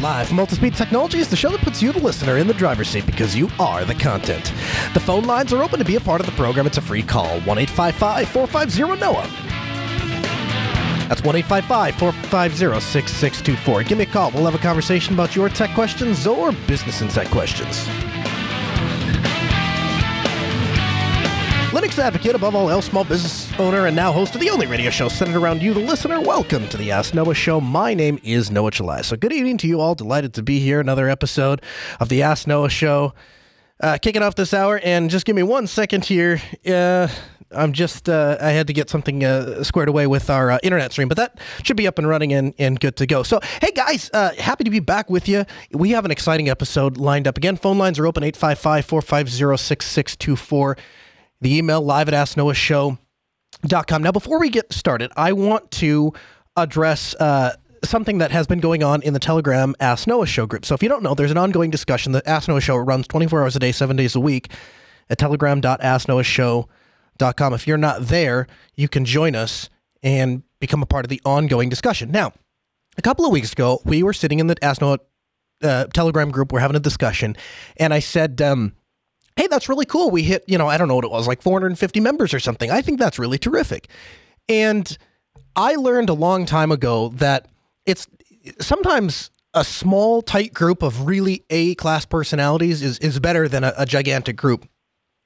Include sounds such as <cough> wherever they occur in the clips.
Live from Altispeed Technologies, the show that puts you, the listener, in the driver's seat because you are the content. The phone lines are open to be a part of the program. It's a free call 1 855 450 NOAH. That's 1 855 450 6624. Give me a call. We'll have a conversation about your tech questions or business insight questions. Linux advocate, above all else, small business owner, and now host of the only radio show centered around you, the listener. Welcome to the Ask Noah Show. My name is Noah Chelliah. So, good evening to you all. Delighted to be here. Another episode of the Ask Noah Show. Uh, kicking off this hour, and just give me one second here. Uh, I'm just, uh, I had to get something uh, squared away with our uh, internet stream, but that should be up and running and, and good to go. So, hey guys, uh, happy to be back with you. We have an exciting episode lined up. Again, phone lines are open 855 450 6624. The email live at asknoahshow.com. Now, before we get started, I want to address uh, something that has been going on in the Telegram Ask Noah Show group. So, if you don't know, there's an ongoing discussion. The Ask Noah Show runs 24 hours a day, seven days a week at telegram.asknoahshow.com. If you're not there, you can join us and become a part of the ongoing discussion. Now, a couple of weeks ago, we were sitting in the Ask Noah uh, Telegram group. We're having a discussion, and I said, um, hey, that's really cool. We hit, you know, I don't know what it was, like 450 members or something. I think that's really terrific. And I learned a long time ago that it's sometimes a small, tight group of really A class personalities is, is better than a, a gigantic group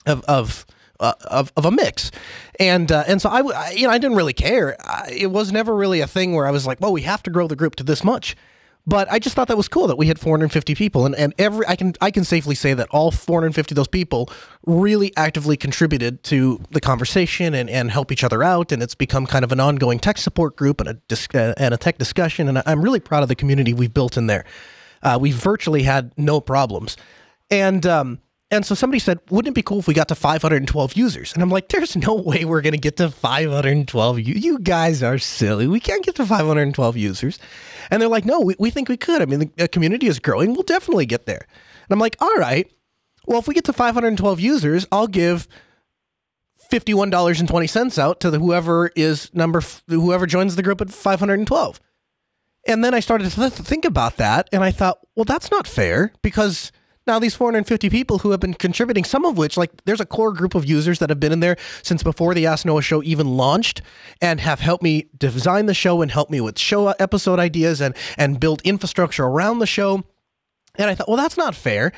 of, of, uh, of, of a mix. And, uh, and so I, I, you know, I didn't really care. I, it was never really a thing where I was like, well, we have to grow the group to this much. But I just thought that was cool that we had 450 people, and, and every I can I can safely say that all 450 of those people really actively contributed to the conversation and, and help each other out, and it's become kind of an ongoing tech support group and a dis- and a tech discussion, and I'm really proud of the community we've built in there. Uh, we've virtually had no problems, and um, and so somebody said, wouldn't it be cool if we got to 512 users? And I'm like, there's no way we're going to get to 512. You, you guys are silly. We can't get to 512 users. And they're like, no, we, we think we could. I mean, the, the community is growing. We'll definitely get there. And I'm like, all right. Well, if we get to 512 users, I'll give $51.20 out to the whoever is number, f- whoever joins the group at 512. And then I started to th- think about that. And I thought, well, that's not fair because now these 450 people who have been contributing, some of which, like there's a core group of users that have been in there since before the Ask Noah show even launched and have helped me design the show and help me with show episode ideas and, and build infrastructure around the show. And I thought, well, that's not fair.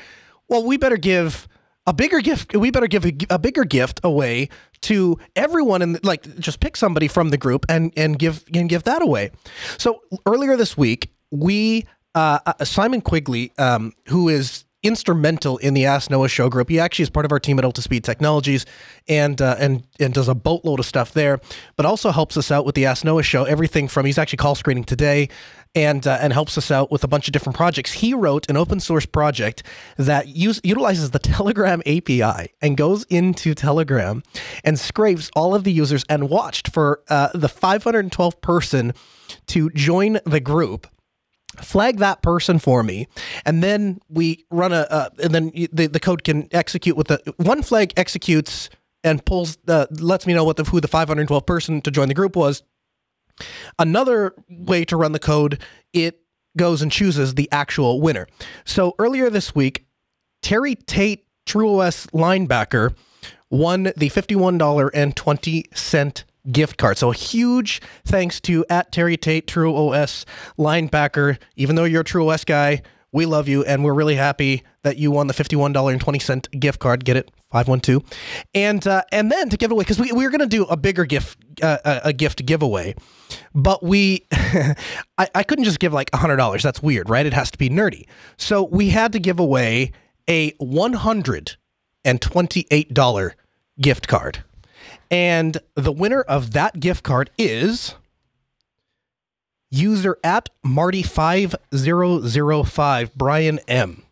Well, we better give a bigger gift. We better give a, a bigger gift away to everyone and like just pick somebody from the group and, and give, and give that away. So earlier this week, we, uh, uh, Simon Quigley, um, who is instrumental in the Ask Noah show group. He actually is part of our team at Altispeed Technologies and uh, and and does a boatload of stuff there, but also helps us out with the Ask Noah show. Everything from he's actually call screening today. And, uh, and helps us out with a bunch of different projects. He wrote an open source project that use, utilizes the <laughs> Telegram API and goes into Telegram and scrapes all of the users and watched for uh, the 512 person to join the group flag that person for me and then we run a uh, and then the, the code can execute with the one flag executes and pulls the lets me know what the who the 512 person to join the group was. Another way to run the code it goes and chooses the actual winner. So earlier this week terry tate trueos linebacker won the $51.20 gift card. So a huge thanks to at Terry Tate, True OS linebacker. Even though you're a True OS guy, we love you and we're really happy that you won the $51.20 gift card. Get it? 512. And uh, and then to give away because we, we were going to do a bigger gift uh, a gift giveaway. But we <laughs> I, I couldn't just give like $100. That's weird, right? It has to be nerdy. So we had to give away a $128 gift card. And the winner of that gift card is user at Marty5005, Brian M.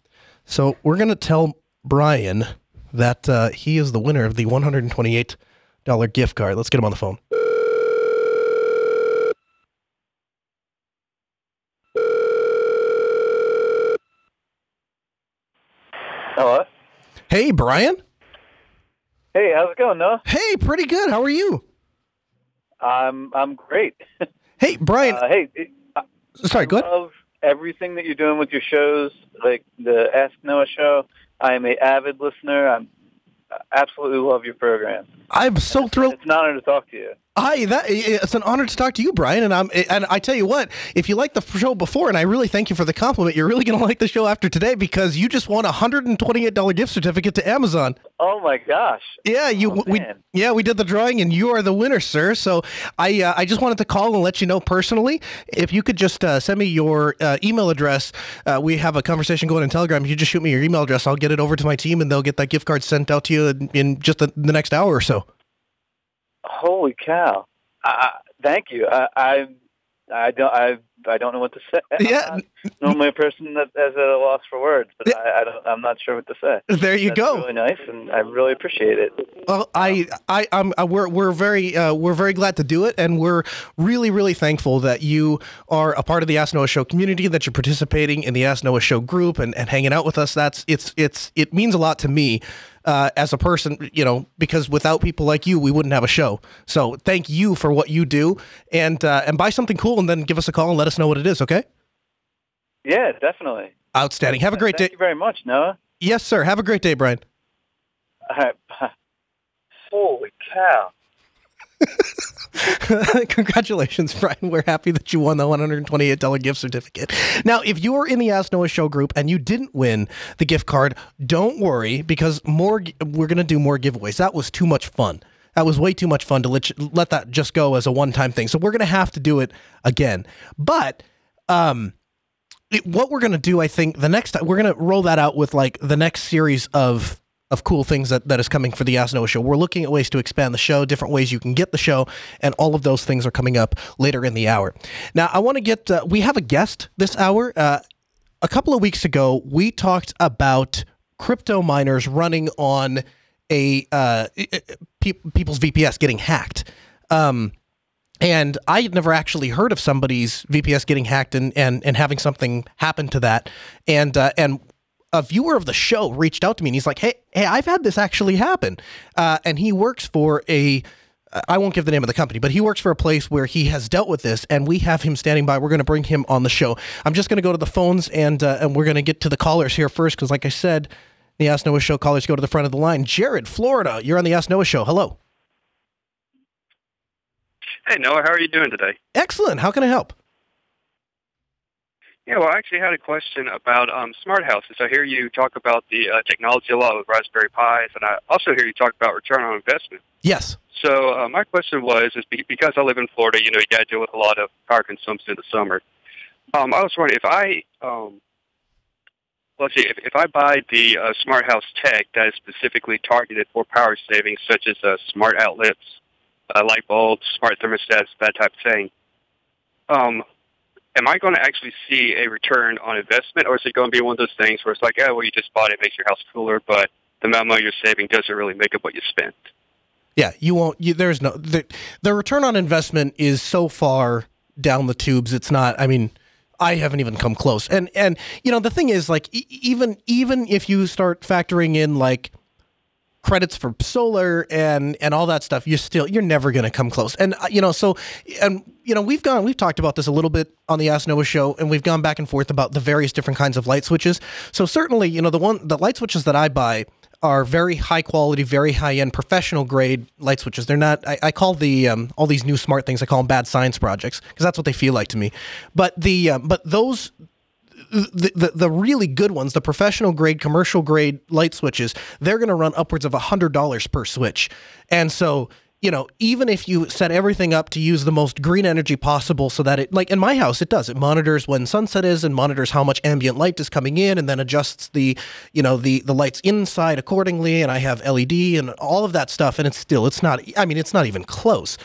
So we're going to tell Brian that uh, he is the winner of the $128 gift card. Let's get him on the phone. Hello. Hey, Brian. Hey, how's it going, Noah? Hey, pretty good. How are you? I'm I'm great. <laughs> Hey, Brian. Uh, hey, it- sorry, go I ahead. love everything that you're doing with your shows, like the Ask Noah show. I am a avid listener. I'm I absolutely love your program. I'm so thrilled. It's an honor to talk to you. Hi, that it's an honor to talk to you, Brian. And I'm and I tell you what, if you liked the show before, and I really thank you for the compliment, you're really going <laughs> to like the show after today because you just won a hundred and twenty-eight dollar gift certificate to Amazon. Oh my gosh. Yeah, you Oh, we man. yeah we did the drawing, and you are the winner, sir. So I uh, I just wanted to call and let you know personally. If you could just uh, send me your uh, email address, uh, we have a conversation going in Telegram. If you just shoot me your email address, I'll get it over to my team, and they'll get that gift card sent out to you in, in just the, the next hour or so. Holy cow. Uh, thank you. I, I I don't I I don't know what to say. Yeah. I'm normally a person that is at a loss for words, but Yeah. I, I don't I'm not sure what to say. There you That's go. Really nice, and I really appreciate it. Well, I, I, I'm, uh, we're, we're very, uh, we're very glad to do it, and we're really, really thankful that you are a part of the Ask Noah Show community, that you're participating in the Ask Noah Show group, and, and hanging out with us. That's, it's, it's, it means a lot to me, uh, as a person, you know, because without people like you, we wouldn't have a show. So thank you for what you do, and, uh, and buy something cool, and then give us a call and let us know what it is. Okay? Yeah, definitely. Outstanding. Have a great Thank day. Thank you very much, Noah. Yes, sir. Have a great day, Brian. I, holy cow. <laughs> <laughs> Congratulations, Brian. We're happy that you won the $128 gift certificate. Now, if you are in the Ask Noah Show group and you didn't win the gift card, don't worry because more we're going to do more giveaways. That was too much fun. That was way too much fun to let, let that just go as a one-time thing. So we're going to have to do it again. But um what we're going to do, I think, the next time we're going to roll that out with like the next series of of cool things that, that is coming for the Ask Noah show. We're looking at ways to expand the show, different ways you can get the show, and all of those things are coming up later in the hour. Now, I want to get, uh, we have a guest this hour. Uh, a couple of weeks ago, we talked about crypto miners running on a uh, pe- people's VPS getting hacked. Um, and I had never actually heard of somebody's VPS getting hacked and and, and having something happen to that. And uh, and a viewer of the show reached out to me and he's like, "Hey, hey, I've had this actually happen." Uh, and he works for a I won't give the name of the company, but he works for a place where he has dealt with this, and we have him standing by. We're going to bring him on the show. I'm just going to go to the phones and uh, and we're going to get to the callers here first because, like I said, the Ask Noah Show callers go to the front of the line. Jared, Florida, you're on the Ask Noah Show. Hello. Hey Noah, how are you doing today? Excellent. How can I help? Yeah, well, I actually had a question about um, smart houses. I hear you talk about the uh, technology a lot with Raspberry Pis, and I also hear you talk about return on investment. Yes. So uh, my question was, is be- because I live in Florida, you know, you got to deal with a lot of power consumption in the summer. Um, I was wondering if I, um, let's see, if, if I buy the uh, smart house tech that is specifically targeted for power savings, such as uh, smart outlets, uh, light bulbs, smart thermostats, that type of thing, um, am I going to actually see a return on investment, or is it going to be one of those things where it's like, oh, well, you just bought it, it makes your house cooler, but the amount of money you're saving doesn't really make up what you spent? Yeah, you won't. You, there's no the, the return on investment is so far down the tubes. It's not. I mean, I haven't even come close. And and you know the thing is like e- even even if you start factoring in like credits for solar and and all that stuff, you're still you're never going to come close. And uh, you know so and you know we've gone we've talked about this a little bit on the Ask show, and we've gone back and forth about the various different kinds of light switches. So certainly you know the one the light switches that I buy are very high quality, very high end, professional grade light switches. They're not. I, I call the um, all these new smart things. I call them bad science projects because that's what they feel like to me. But the um, but those the, the the really good ones, the professional grade, commercial grade light switches, they're going to run upwards of a hundred dollars per switch. And so, you know, even if you set everything up to use the most green energy possible, so that it, like in my house, it does. It monitors when sunset is and monitors how much ambient light is coming in, and then adjusts the, you know, the the lights inside accordingly. And I have LED and all of that stuff, and it's still, it's not. I mean, it's not even close.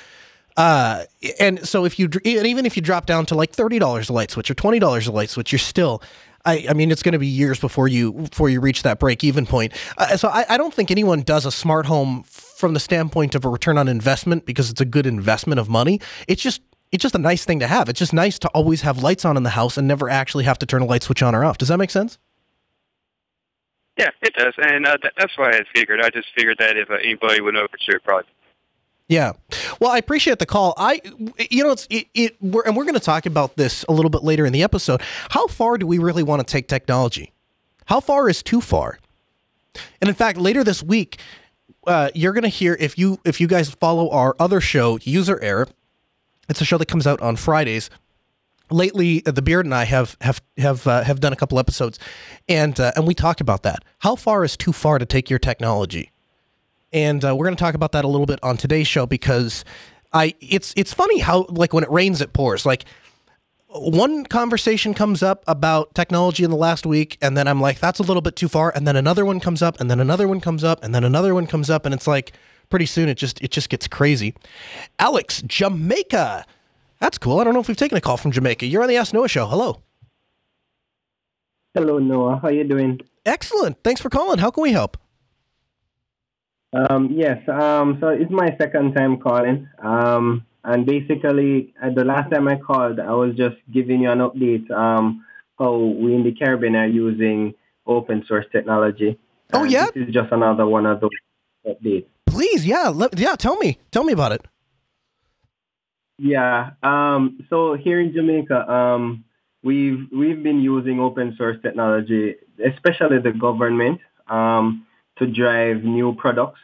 Uh, and so if you and even if you drop down to like thirty dollars a light switch or twenty dollars a light switch, you're still. I, I mean, it's going to be years before you before you reach that break even point. Uh, so I, I don't think anyone does a smart home from the standpoint of a return on investment because it's a good investment of money. It's just it's just a nice thing to have. It's just nice to always have lights on in the house and never actually have to turn a light switch on or off. Does that make sense? Yeah, it does, and uh, th- that's why I figured. I just figured that if uh, anybody would know for sure, probably. Yeah. Well, I appreciate the call. I, you know, it's it, it we're, and we're going to talk about this a little bit later in the episode. How far do we really want to take technology? How far is too far? And in fact, later this week, uh, you're going to hear if you if you guys follow our other show, User Error. It's a show that comes out on Fridays. Lately, uh, the Beard and I have have have uh, have done a couple episodes, and uh, and we talk about that. How far is too far to take your technology? And uh, we're going to talk about that a little bit on today's show because I it's it's funny how like when it rains it pours like one conversation comes up about technology in the last week and then I'm like that's a little bit too far and then another one comes up and then another one comes up and then another one comes up and it's like pretty soon it just it just gets crazy. Alex, Jamaica. That's cool. I don't know if we've taken a call from Jamaica. You're on the Ask Noah show. Hello. Hello Noah. How are you doing? Excellent. Thanks for calling. How can we help? Um, yes, um, so it's my second time calling. Um, and basically, uh, the last time I called, I was just giving you an update um, how we in the Caribbean are using open source technology. Oh, And yeah? This is just another one of those updates. Please, yeah, let, yeah. Tell me, tell me about it. Yeah. Um, so here in Jamaica, um, we've we've been using open source technology, especially the government, um, to drive new products.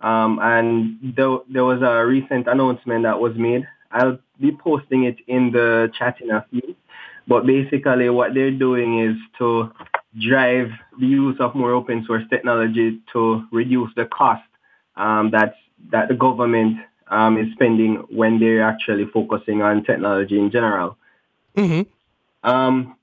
Um, and there, there was a recent announcement that was made. I'll be posting it in the chat in a few. But basically, what they're doing is to drive the use of more open source technology to reduce the cost um, that that the government um, is spending when they're actually focusing on technology in general. Mm-hmm. Um,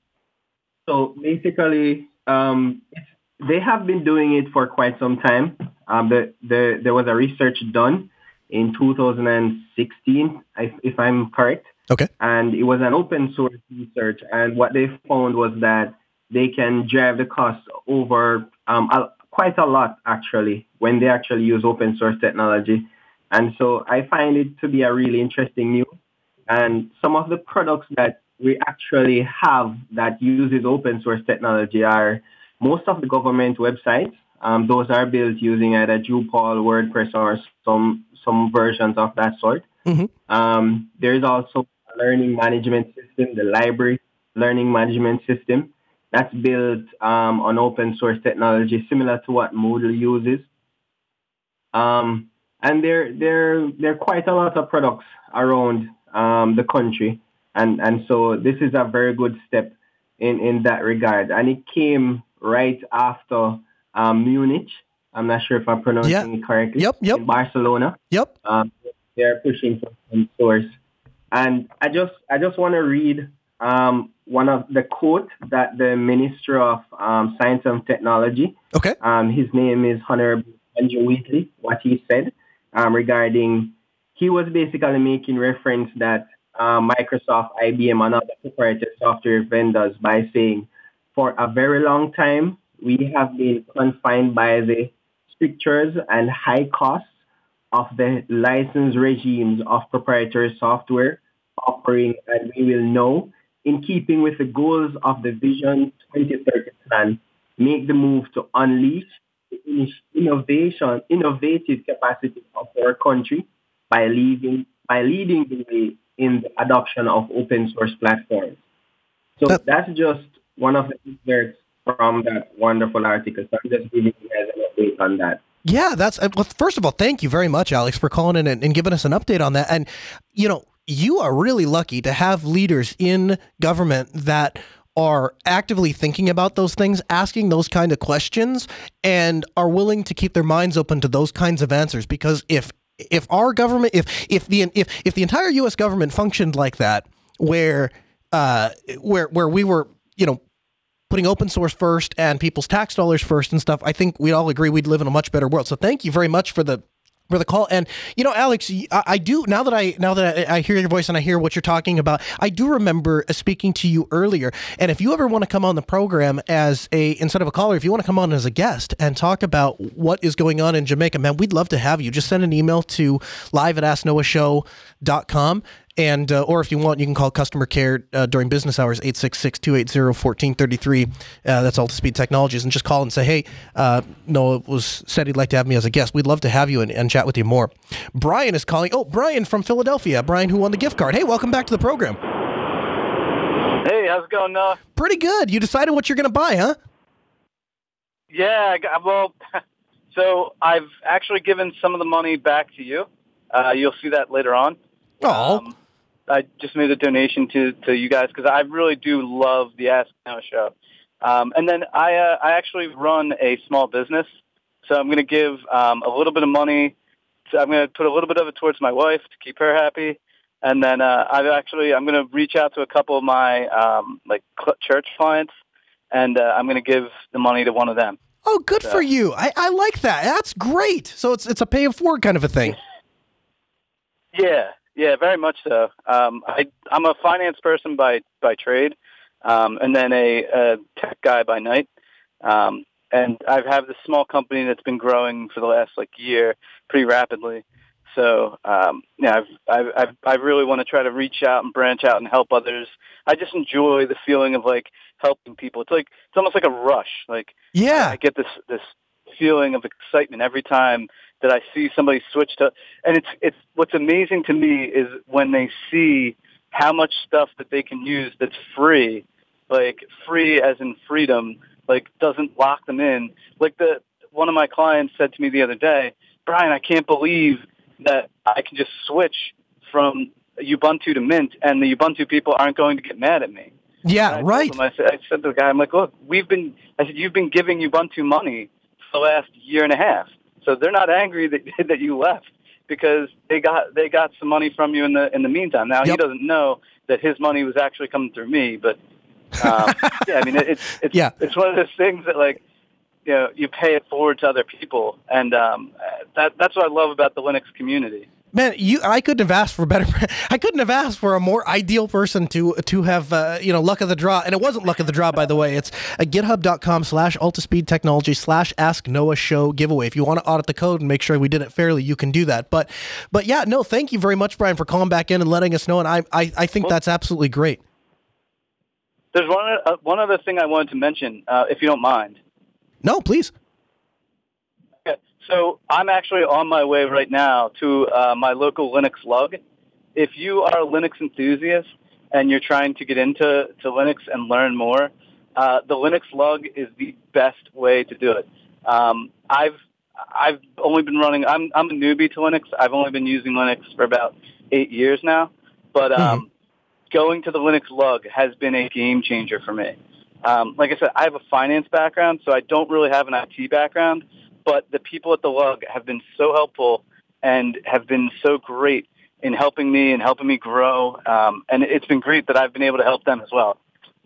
so basically, um, it's, they have been doing it for quite some time. Um, the, the, there was a research done in 2016, if, if I'm correct, Okay. and it was an open source research. And what they found was that they can drive the cost over um, a, quite a lot, actually, when they actually use open source technology. And so I find it to be a really interesting news. And some of the products that we actually have that uses open source technology are most of the government websites. Um, those are built using either Drupal, WordPress, or some some versions of that sort. Mhm. Um, there is also a learning management system, the library learning management system, that's built um, on open source technology, similar to what Moodle uses. Um, and there, there, there are quite a lot of products around um, the country, and and so this is a very good step in in that regard. And it came right after um, Munich. I'm not sure if I'm pronouncing Yeah. it correctly. Yep, yep. In Barcelona, Yep. um, they're pushing for open source. And I just I just want to read um, one of the quote that the Minister of um, Science and Technology Okay. um, his name is Honorable Andrew Wheatley, what he said um, regarding, he was basically making reference that uh, Microsoft, IBM, and other proprietary software vendors by saying, for a very long time, we have been confined by the strictures and high costs of the license regimes of proprietary software offering, and we will know, in keeping with the goals of the Vision 2030 plan, make the move to unleash the innovation, innovative capacity of our country by leading, by leading the way in the adoption of open source platforms. So That- that's just one of the excerpts from that wonderful article. So I'm just giving you guys an update on that. Yeah, that's uh, well. First of all, thank you very much, Alex, for calling in and, and giving us an update on that. And you know, you are really lucky to have leaders in government that are actively thinking about those things, asking those kind of questions, and are willing to keep their minds open to those kinds of answers. Because if if our government, if if the if if the entire U.S. government functioned like that, where uh, where where we were, you know, putting open source first and people's tax dollars first and stuff, I think we'd all agree we'd live in a much better world. So thank you very much for the for the call. And you know, Alex, I, I do now that I now that I, I, hear your voice and I hear what you're talking about. I do remember uh, speaking to you earlier. And if you ever want to come on the program as a instead of a caller, if you want to come on as a guest and talk about what is going on in Jamaica, man, we'd love to have you. Just send an email to live at asknoahshow.com and uh, or if you want, you can call customer care uh, during business hours 866-280-1433. Uh, that's Altispeed Technologies, and just call and say, "Hey, uh, Noah was said he'd like to have me as a guest. We'd love to have you and, and chat with you more." Brian is calling. Oh, Brian from Philadelphia. Brian, who won the gift card. Hey, welcome back to the program. Hey, how's it going, Noah? Pretty good. You decided what you're going to buy, huh? Yeah. Well, <laughs> so I've actually given some of the money back to you. Uh, you'll see that later on. Oh. Um, I just made a donation to to you guys because I really do love the Ask Noah show. Um, and then I uh, I actually run a small business, so I'm going to give um, a little bit of money. To, I'm going to put a little bit of it towards my wife to keep her happy, and then uh, I've actually I'm going to reach out to a couple of my um, like church clients, and uh, I'm going to give the money to one of them. Oh, good so. for you! I, I like that. That's great. So it's it's a pay it forward kind of a thing. <laughs> Yeah, yeah, very much so. Um, I, I'm a finance person by by trade, um, and then a, a tech guy by night. Um, and I have this small company that's been growing for the last like year pretty rapidly. So um, yeah, I've, I've, i've really want to try to reach out and branch out and help others. I just enjoy the feeling of like helping people. It's like it's almost like a rush. Like yeah, I get this this feeling of excitement every time that I see somebody switch to, and it's it's what's amazing to me is when they see how much stuff that they can use that's free, like free as in freedom, like doesn't lock them in. Like the one of my clients said to me the other day, Brian, I can't believe that I can just switch from Ubuntu to Mint, and the Ubuntu people aren't going to get mad at me. Yeah, right. I said, I said to the guy, I'm like, look, we've been, I said, you've been giving Ubuntu money for the last year and a half. So they're not angry that <laughs> that you left because they got they got some money from you in the in the meantime. Now yep. he doesn't know that his money was actually coming through me, but um, <laughs> yeah, I mean it, it's it's yeah. it's one of those things that like you know you pay it forward to other people, and um, that that's what I love about the Linux community man, you I couldn't have asked for better. <laughs> I couldn't have asked for a more ideal person to to have uh, you know luck of the draw, and it wasn't luck of the draw by the way. It's a GitHub.com slash Altispeed Technology slash Ask Noah Show giveaway. If you want to audit the code and make sure we did it fairly, you can do that. But but yeah, no, thank you very much, Brian, for calling back in and letting us know. And I I, I think that's absolutely great. There's one uh, one other thing I wanted to mention, uh, if you don't mind. No, please. So I'm actually on my way right now to uh, my local Linux lug. If you are a Linux enthusiast and you're trying to get into to Linux and learn more, uh, the Linux lug is the best way to do it. Um, I've I've only been running. I'm I'm a newbie to Linux. I've only been using Linux for about eight years now, but um, mm-hmm. going to the Linux lug has been a game changer for me. Um, like I said, I have a finance background, so I don't really have an IT background but the people at the lug have been so helpful and have been so great in helping me and helping me grow. Um, and it's been great that I've been able to help them as well.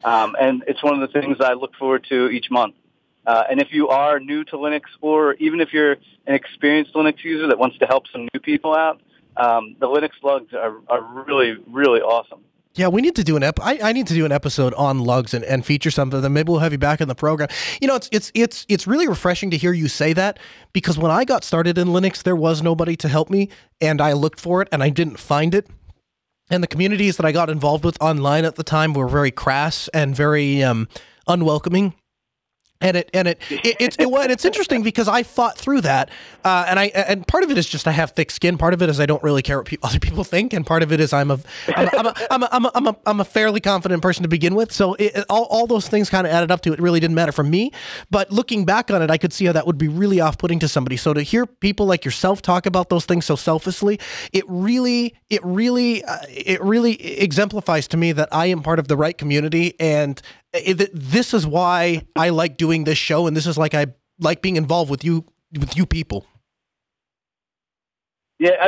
Um, and it's one of the things I look forward to each month. Uh, and if you are new to Linux, or even if you're an experienced Linux user that wants to help some new people out, um, the Linux lugs are, are really, really awesome. Yeah, we need to do an ep- I, I need to do an episode on lugs and, and feature some of them. Maybe we'll have you back in the program. You know, it's it's it's it's really refreshing to hear you say that because when I got started in Linux, there was nobody to help me, and I looked for it and I didn't find it. And the communities that I got involved with online at the time were very crass and very um, unwelcoming and it and it, it it's it, well, it's interesting because I fought through that, uh, and I and part of it is just I have thick skin. Part of it is I don't really care what pe- other people think, and part of it is I'm a I'm a, I'm a, I'm a, I'm a, I'm a, I'm a fairly confident person to begin with. So it, all all those things kind of added up to it. Really didn't matter for me, but looking back on it, I could see how that would be really off putting to somebody. So to hear people like yourself talk about those things so selflessly, it really it really uh, it really exemplifies to me that I am part of the right community and it, this is why I like doing this show, and this is like I like being involved with you with you people. Yeah, I,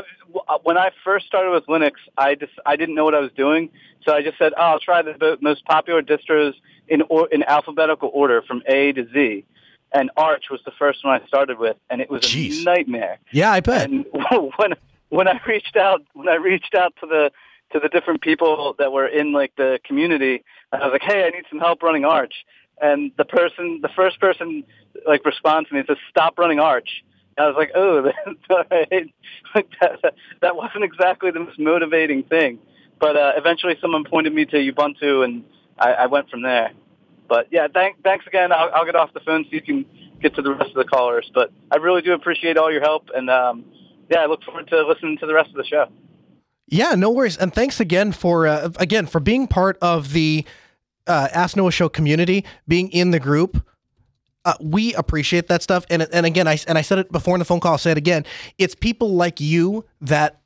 uh, when I first started with Linux, I just I didn't know what I was doing, so I just said, "Oh, I'll try the most popular distros in or, in alphabetical order from A to Z." and Arch was the first one I started with, and it was Jeez. a nightmare. Yeah, I bet. And <laughs> when when I reached out when I reached out to the to the different people that were in like the community, I was like, "Hey, I need some help running Arch." And the person, the first person, like responded to me and says, "Stop running Arch." And I was like, "Oh, <laughs> all right." <laughs> Like that, that wasn't exactly the most motivating thing, but uh, eventually someone pointed me to Ubuntu, and I, I went from there. But yeah, thank, thanks again. I'll, I'll get off the phone so you can get to the rest of the callers. But I really do appreciate all your help, and um, yeah, I look forward to listening to the rest of the show. Yeah, no worries. And thanks again for uh, again for being part of the uh, Ask Noah Show community, being in the group. Uh, we appreciate that stuff. And and again, I and I said it before in the phone call. I'll say it again. It's people like you that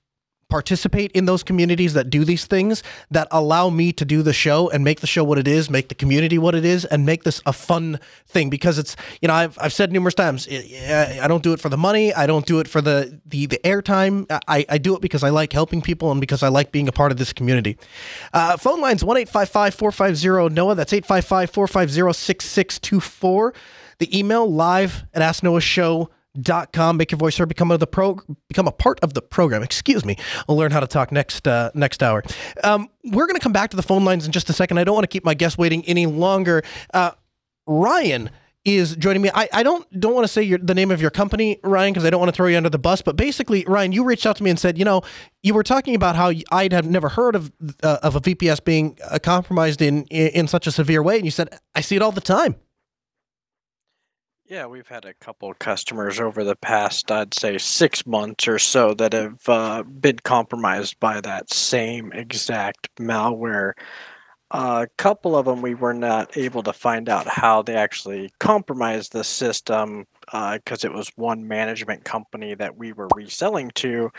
participate in those communities that do these things that allow me to do the show and make the show what it is, make the community what it is, and make this a fun thing. Because it's you know I've, I've said numerous times I don't do it for the money, I don't do it for the the the airtime. I I do it because I like helping people and because I like being a part of this community. Uh, phone lines one eight five five four five zero Noah. That's eight five five four five zero six six two four. The email live at Ask Noah Show dot com. Make your voice heard. Become the pro. Become a part of the program. Excuse me. I'll learn how to talk next uh, next hour. Um, we're going to come back to the phone lines in just a second. I don't want to keep my guests waiting any longer. Uh, Ryan is joining me. I, I don't don't want to say your, the name of your company, Ryan, because I don't want to throw you under the bus. But basically, Ryan, you reached out to me and said, you know, you were talking about how I'd have never heard of uh, of a VPS being uh, compromised in, in in such a severe way, and you said I see it all the time. Yeah, we've had a couple of customers over the past, I'd say, six months or so that have uh, been compromised by that same exact malware. a couple of them we were not able to find out how they actually compromised the system because it was one management company that we were reselling to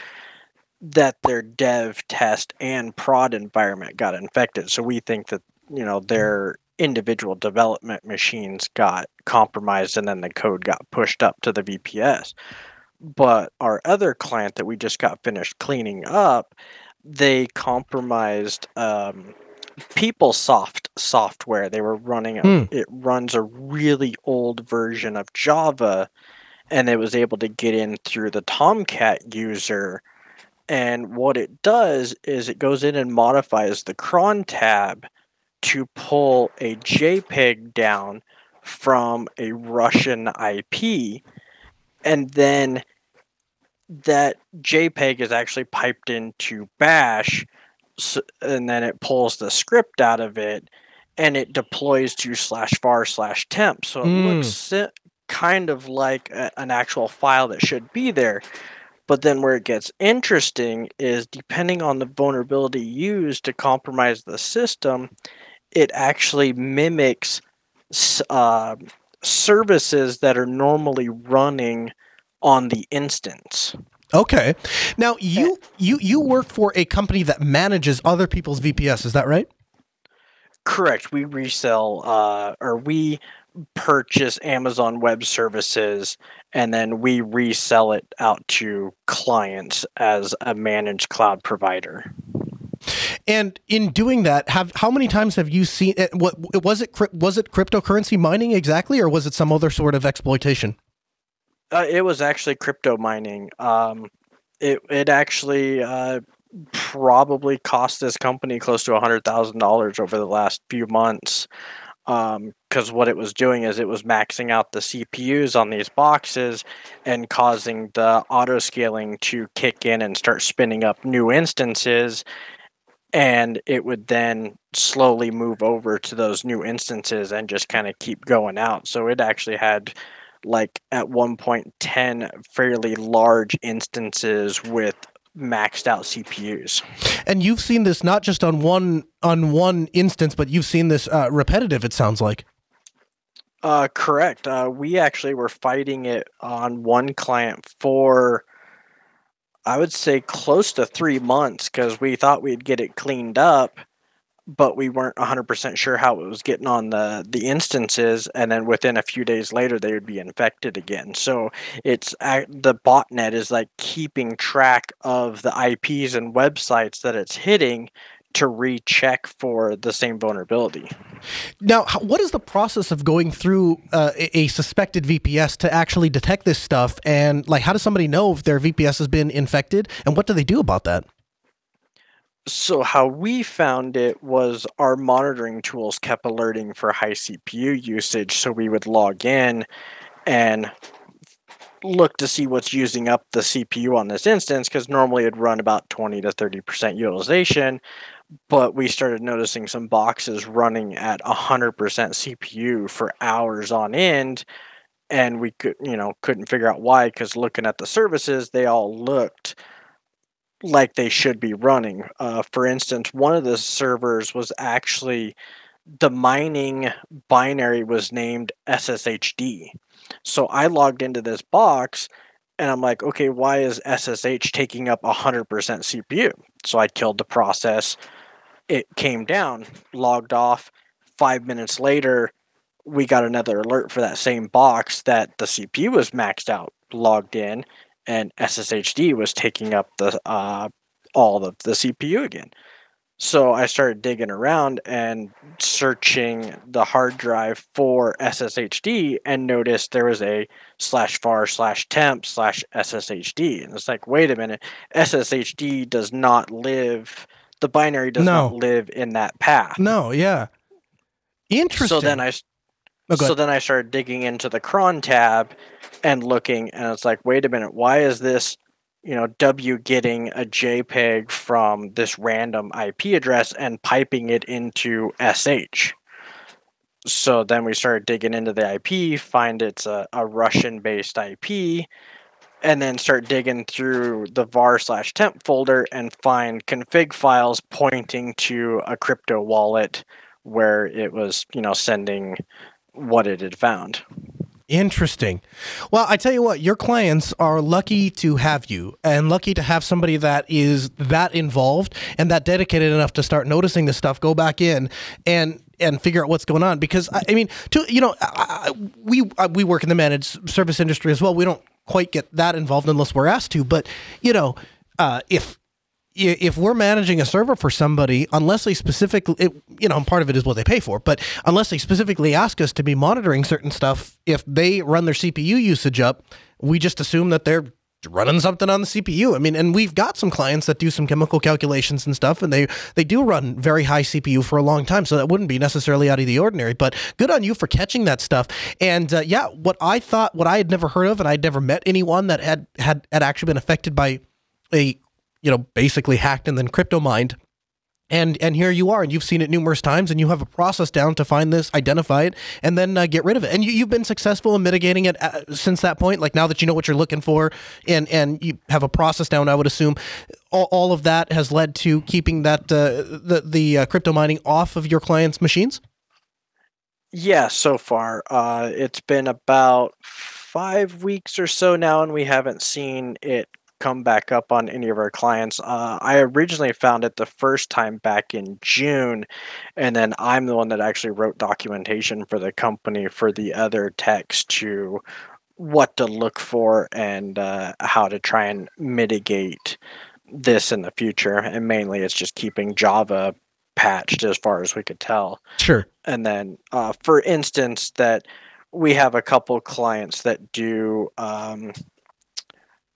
that their dev test and prod environment got infected. So we think that, you know, their individual development machines got compromised and then the code got pushed up to the VPS. But our other client that we just got finished cleaning up, they compromised um, PeopleSoft software. They were running, a, Hmm. it runs a really old version of Java, and it was able to get in through the Tomcat user. And what it does is it goes in and modifies the cron tab to pull a JPEG down from a Russian IP, and then that JPEG is actually piped into Bash, s and then it pulls the script out of it, and it deploys to slash var slash temp. So it hmm. looks si- kind of like a, an actual file that should be there. But then where it gets interesting is depending on the vulnerability used to compromise the system, it actually mimics uh, services that are normally running on the instance. Okay. Now you you you work for a company that manages other people's VPS. Is that right? Correct. We resell uh, or we purchase Amazon Web Services and then we resell it out to clients as a managed cloud provider. And in doing that, have how many times have you seen it? What was it? Was it cryptocurrency mining exactly, or was it some other sort of exploitation? Uh, it was actually crypto mining. Um, it it actually uh, probably cost this company close to hundred thousand dollars over the last few months. Because what it was doing is it was maxing out the CPUs on these boxes and causing the auto scaling to kick in and start spinning up new instances. And it would then slowly move over to those new instances and just kind of keep going out. So it actually had like at one point 10 fairly large instances with maxed out CPUs. And you've seen this not just on one on one instance, but you've seen this uh, repetitive. It sounds like. Uh, correct. Uh, we actually were fighting it on one client for, I would say, close to three months because we thought we'd get it cleaned up, but we weren't 100% sure how it was getting on the, the instances. And then within a few days later, they would be infected again. So it's the botnet is like keeping track of the IPs and websites that it's hitting to recheck for the same vulnerability. Now, what is the process of going through uh, a suspected VPS to actually detect this stuff? And like, how does somebody know if their VPS has been infected? And what do they do about that? So how we found it was our monitoring tools kept alerting for high CPU usage, so we would log in and look to see what's using up the CPU on this instance because normally it'd run about 20 to 30% utilization. But we started noticing some boxes running at 100% CPU for hours on end. And we could, you know, couldn't figure out why because looking at the services, they all looked like they should be running. Uh, for instance, one of the servers was actually the mining binary was named SSHD. So I logged into this box and I'm like, okay, why is SSH taking up 100% CPU? So I killed the process. It came down, logged off. Five minutes later, we got another alert for that same box that the CPU was maxed out, logged in, and SSHD was taking up the uh, all of the CPU again. So I started digging around and searching the hard drive for SSHD and noticed there was a slash var slash temp slash SSHD. And it's like, wait a minute, SSHD does not live, the binary does no. not live in that path. No, yeah. Interesting. So then I, oh, so then I started digging into the cron tab and looking, and it's like, wait a minute, why is this you know, W getting a JPEG from this random IP address and piping it into SH. So then we started digging into the IP, find it's a, a Russian based IP, and then start digging through the var slash temp folder and find config files pointing to a crypto wallet where it was, you know, sending what it had found. Interesting. Well, I tell you what, your clients are lucky to have you and lucky to have somebody that is that involved and that dedicated enough to start noticing this stuff, go back in and and figure out what's going on because I, I mean, to you know, I, we uh, we work in the managed service industry as well. We don't quite get that involved unless we're asked to, but you know, uh, if if we're managing a server for somebody, unless they specifically, it, you know, part of it is what they pay for, but unless they specifically ask us to be monitoring certain stuff, if they run their CPU usage up, we just assume that they're running something on the CPU. I mean, and we've got some clients that do some chemical calculations and stuff, and they they do run very high CPU for a long time, so that wouldn't be necessarily out of the ordinary. But good on you for catching that stuff. And uh, yeah, what I thought, what I had never heard of, and I'd never met anyone that had had had actually been affected by a you know, basically hacked and then crypto mined. And and here you are, and you've seen it numerous times, and you have a process down to find this, identify it, and then uh, get rid of it. And you, you've been successful in mitigating it uh, since that point. Like now that you know what you're looking for, and and you have a process down, I would assume all, all of that has led to keeping that uh, the the uh, crypto mining off of your clients' machines. Yeah, so far uh, it's been about five weeks or so now, and we haven't seen it come back up on any of our clients. Uh, I originally found it the first time back in June, and then I'm the one that actually wrote documentation for the company for the other techs to what to look for and uh, how to try and mitigate this in the future. And mainly, it's just keeping Java patched as far as we could tell. Sure. And then, uh, for instance, that we have a couple clients that do um,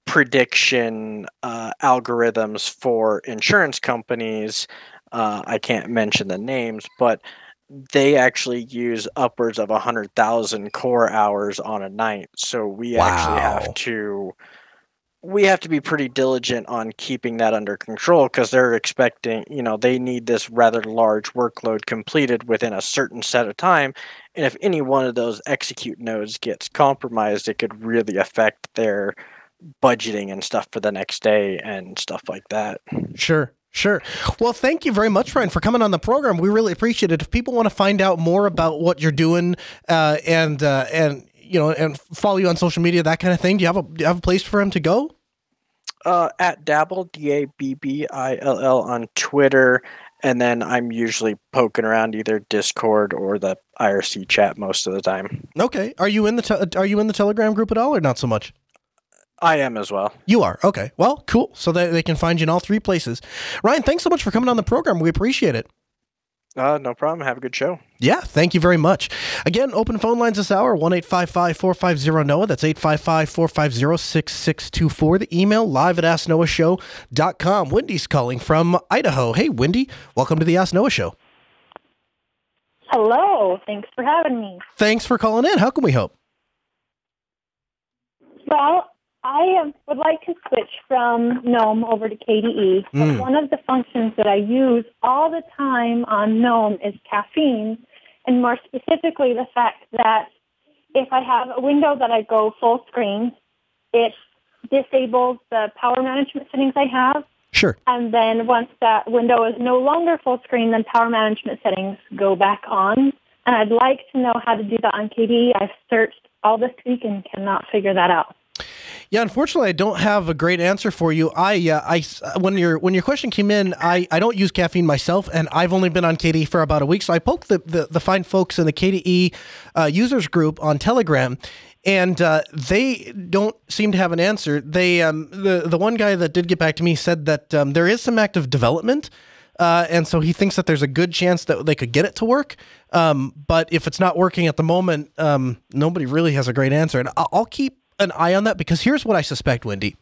prediction uh, algorithms for insurance companies. Uh, I can't mention the names, but they actually use upwards of 100,000 core hours on a night. So we wow. actually have to we have to be pretty diligent on keeping that under control because they're expecting, you know, they need this rather large workload completed within a certain set of time. And if any one of those execute nodes gets compromised, it could really affect their budgeting and stuff for the next day and stuff like that. Sure. Sure. Well, thank you very much, Ryan, for coming on the program. We really appreciate it. If people want to find out more about what you're doing uh, and uh, and you know and follow you on social media, that kind of thing, do you have a do you have a place for them to go? Uh, at Dabble D A B B I L L on Twitter, and then I'm usually poking around either Discord or the IRC chat most of the time. Okay. Are you in the te- Are you in the Telegram group at all, or not so much? I am as well. You are okay. Well, cool. So they they can find you in all three places. Ryan, thanks so much for coming on the program. We appreciate it. Uh, no problem. Have a good show. Yeah, thank you very much. Again, open phone lines this hour, 1 450 NOAH. That's 855 450 6624. The email live at AskNoahShow.com. Wendy's calling from Idaho. Hey, Wendy, welcome to the Ask Noah Show. Hello. Thanks for having me. Thanks for calling in. How can we help? Well, I would like to switch from GNOME over to KDE. But Mm. one of the functions that I use all the time on GNOME is caffeine, and more specifically, the fact that if I have a window that I go full screen, it disables the power management settings I have. Sure. And then once that window is no longer full screen, then power management settings go back on. And I'd like to know how to do that on KDE. I've searched all this week and cannot figure that out. Yeah, unfortunately, I don't have a great answer for you. I, uh, I, when your when your question came in, I, I don't use caffeine myself, and I've only been on KDE for about a week. So I poked the the, the fine folks in the KDE uh, users group on Telegram, and uh, they don't seem to have an answer. They um, the the one guy that did get back to me said that um, there is some active development. Uh, and so he thinks that there's a good chance that they could get it to work. Um, but if it's not working at the moment, um, nobody really has a great answer. And I'll, I'll keep an eye on that because here's what I suspect, Wendy.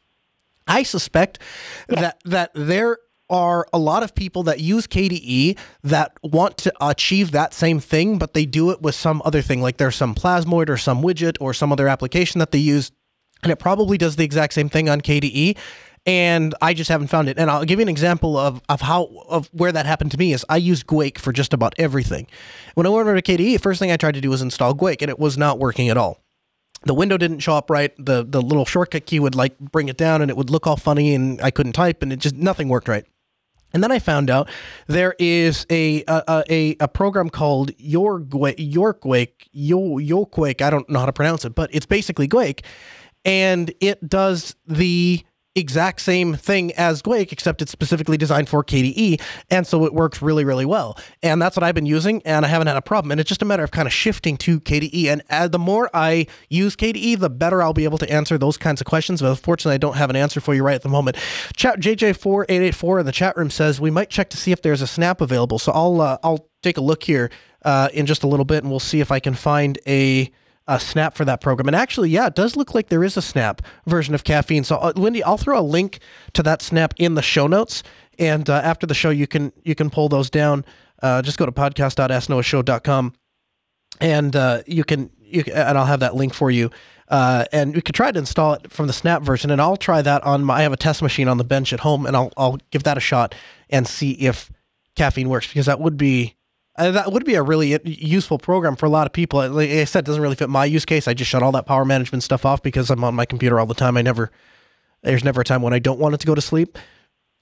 I suspect that that there are a lot of people that use KDE that want to achieve that same thing, but they do it with some other thing. Like there's some Plasmoid or some widget or some other application that they use, and it probably does the exact same thing on KDE. And I just haven't found it. And I'll give you an example of, of how of where that happened to me is I used Guake for just about everything. When I went over to KDE, first thing I tried to do was install Guake, and it was not working at all the window didn't show up right. The the little shortcut key would like bring it down and it would look all funny and I couldn't type and it just nothing worked right. And then I found out there is a a a, a program called Yorkwake Yorkwake Yo. I don't know how to pronounce it, but it's basically Quake, and it does the exact same thing as Quake, except it's specifically designed for KDE, and so it works really, really well. And that's what I've been using, and I haven't had a problem. And it's just a matter of kind of shifting to KDE. And uh, the more I use KDE, the better I'll be able to answer those kinds of questions. But unfortunately, I don't have an answer for you right at the moment. Chat JJ4884 in the chat room says we might check to see if there's a snap available. So I'll uh, I'll take a look here uh, in just a little bit, and we'll see if I can find a a snap for that program. And actually, yeah, it does look like there is a snap version of caffeine. So, uh, Lindy, I'll throw a link to that snap in the show notes, and uh, after the show, you can you can pull those down. Uh, just go to podcast.asknoahshow.com, and uh, you can you and I'll have that link for you. Uh, and we could try to install it from the snap version, and I'll try that on my. I have a test machine on the bench at home, and I'll I'll give that a shot and see if caffeine works because that would be uh, that would be a really useful program for a lot of people. Like I said, it doesn't really fit my use case. I just shut all that power management stuff off because I'm on my computer all the time. I never, there's never a time when I don't want it to go to sleep,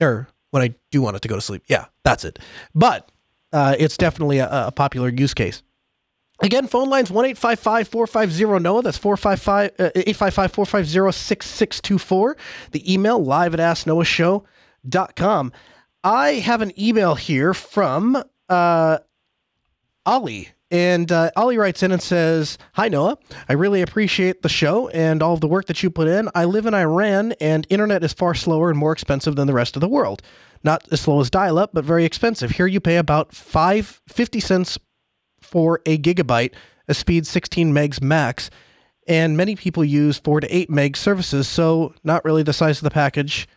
or when I do want it to go to sleep. Yeah, that's it. But uh, it's definitely a, a popular use case. Again, phone lines 1 450 NOAH. That's 455 uh, 855 450 6624. The email live at asknoahshow.com. I have an email here from uh, Ollie. And uh, Ollie writes in and says, Hi, Noah. I really appreciate the show and all of the work that you put in. I live in Iran, and internet is far slower and more expensive than the rest of the world. Not as slow as dial up, but very expensive. Here you pay about five, 50 cents for a gigabyte, a speed 16 megs max. And many people use 4 to 8 meg services, so not really the size of the package.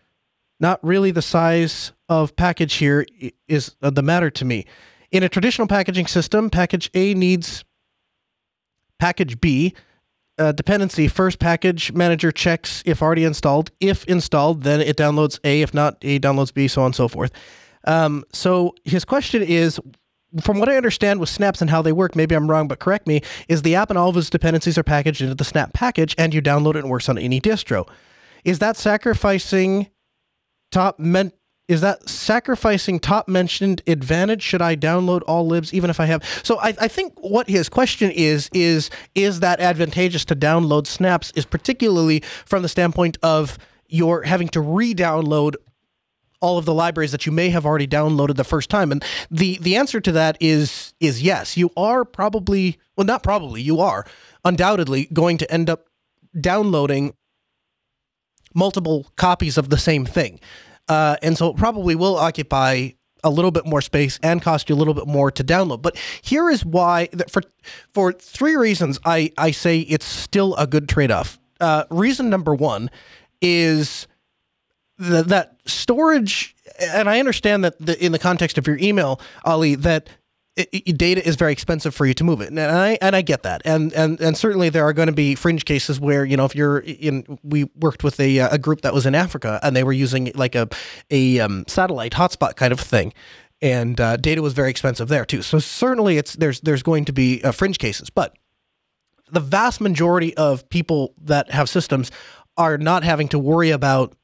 Not really the size of package here is the matter to me. In a traditional packaging system, package A needs package B. Uh, dependency first package manager checks if already installed. If installed, then it downloads A. If not, A downloads B, so on and so forth. Um, so his question is from what I understand with snaps and how they work, maybe I'm wrong, but correct me, is the app and all of its dependencies are packaged into the snap package and you download it and works on any distro. Is that sacrificing top men is that sacrificing top mentioned advantage should i download all libs even if i have so I, I think what his question is is is that advantageous to download snaps is particularly from the standpoint of you're having to re-download all of the libraries that you may have already downloaded the first time and the the answer to that is is yes you are probably well not probably you are undoubtedly going to end up downloading multiple copies of the same thing. Uh, and so it probably will occupy a little bit more space and cost you a little bit more to download. But here is why for for three reasons I, I say it's still a good trade off. Uh, reason number one is the, that storage, and I understand that the, in the context of your email, Ali, that it, it, data is very expensive for you to move it, and I and I get that, and and and certainly there are going to be fringe cases where you know if you're in, we worked with a a group that was in Africa and they were using like a a um, satellite hotspot kind of thing, and uh, data was very expensive there too. So certainly it's there's there's going to be uh, fringe cases, but the vast majority of people that have systems are not having to worry about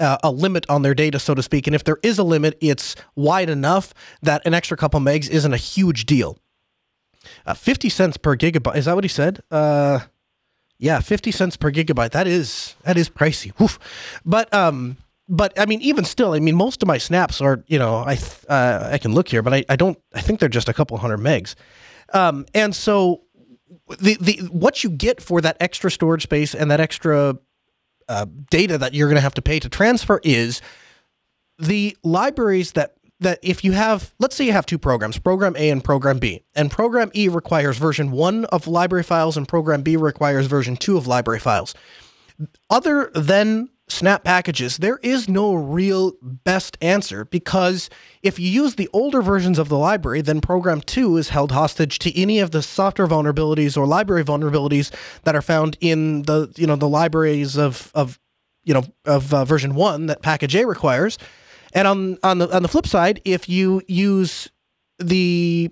uh, a limit on their data, so to speak. And if there is a limit, it's wide enough that an extra couple megs isn't a huge deal. Uh, 50 cents per gigabyte. Is that what he said? Uh, yeah, 50 cents per gigabyte. That is, that is pricey. Woof. But, um, but I mean, even still, I mean, most of my snaps are, you know, I, uh, I can look here, but I, I don't, I think they're just a couple hundred megs. Um, and so the, the, what you get for that extra storage space and that extra uh, data that you're going to have to pay to transfer is the libraries that that if you have let's say you have two programs program a and program b and program e requires version 1 of library files and program b requires version 2 of library files. Other than snap packages, there is no real best answer because if you use the older versions of the library, then program 2 is held hostage to any of the software vulnerabilities or library vulnerabilities that are found in the you know the libraries of of you know of uh, version 1 that package A requires. And on on the on the flip side, if you use the